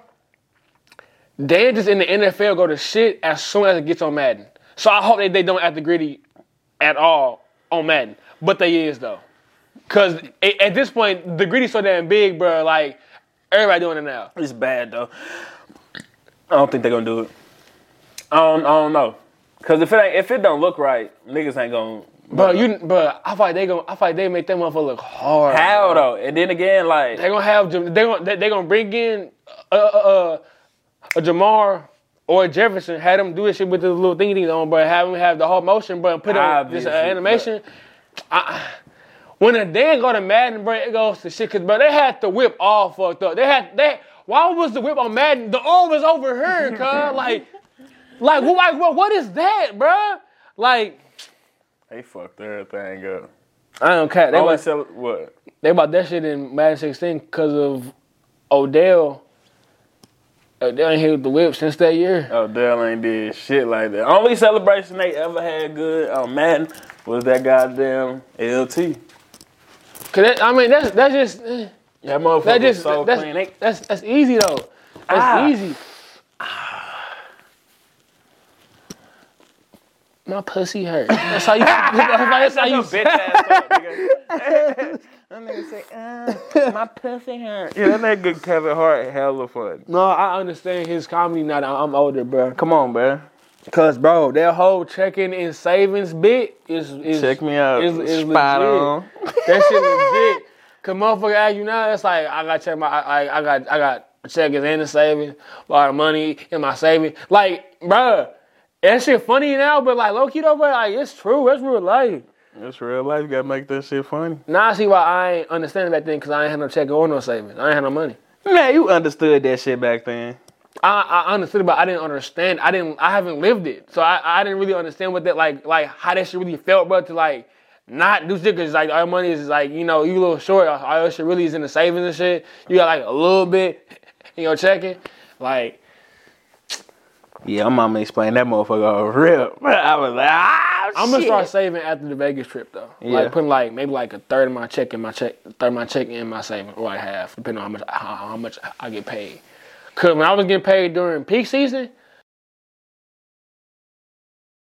They just in the NFL go to shit as soon as it gets on Madden. So I hope that they don't act the griddy at all on Madden. But they is though. Cause at this point, the griddy's so damn big, bro. Like everybody doing it now. It's bad though. I don't think they're gonna do it. I don't, I don't know. Cause if it ain't, if it don't look right, niggas ain't gonna. But you, but I like they gonna, I like they make that motherfucker look hard. How bro. though? And then again, like They gonna have, they gonna, they, they gonna bring in uh, uh, uh, a Ja'Marr or a Jefferson, had him do this shit with the little thingy on, but have him have the whole motion, but put on this uh, animation. I, when a day go to Madden, bro, it goes to shit, cause bro, they had the whip all fucked up. They had, they, why was the whip on Madden? The arm was over here, *laughs* cuz, like, like, what, like, what, what is that, bro? Like, they fucked everything up. I don't care. They was, sell what? they about that shit in Madden 16 because of Odell. Odell ain't hit with the whip since that year. Oh, Dell ain't did shit like that. Only celebration they ever had good on Madden was that goddamn LT. Cause that, I mean that's that's just eh, That motherfucker that just so that's, clean. They, that's that's easy though. That's Ah. easy. *sighs* My pussy hurt. That's how you. *laughs* that's how you. bitch ass up, nigga. *laughs* That nigga say, uh, *laughs* my pussy hurt. Yeah, that nigga Kevin Hart hella funny. No, I understand his comedy now that I'm older, bro. Come on, bro. Cause bro, that whole checking and savings bit is is Check me out. Is, is Spot legit. on. That shit legit. Cause motherfucker ask you now, it's like I gotta check my I, I, I got I got checkings and the savings, a lot of money in my savings. Like, bruh, that shit funny now, but like low key though, bro, like it's true. It's real life. It's real life. You gotta make that shit funny. Now I see why I ain't understanding back then, cause I ain't had no checking or no savings. I ain't had no money. Man, you understood that shit back then. I, I understood, but I didn't understand. I didn't. I haven't lived it, so I, I didn't really understand what that like like how that shit really felt, bro. To like not do shit because like our money is like you know you a little short. All your shit really is in the savings and shit. You got like a little bit *laughs* in your checking, like Yeah, my mama explained that motherfucker on rip. *laughs* I was like, ah, I'm gonna shit. start saving after the Vegas trip though. Yeah. Like putting like maybe like a third of my check in my check, third of my check in my savings, or like half, depending on how much how, how much I get paid. Cause when I was getting paid during peak season,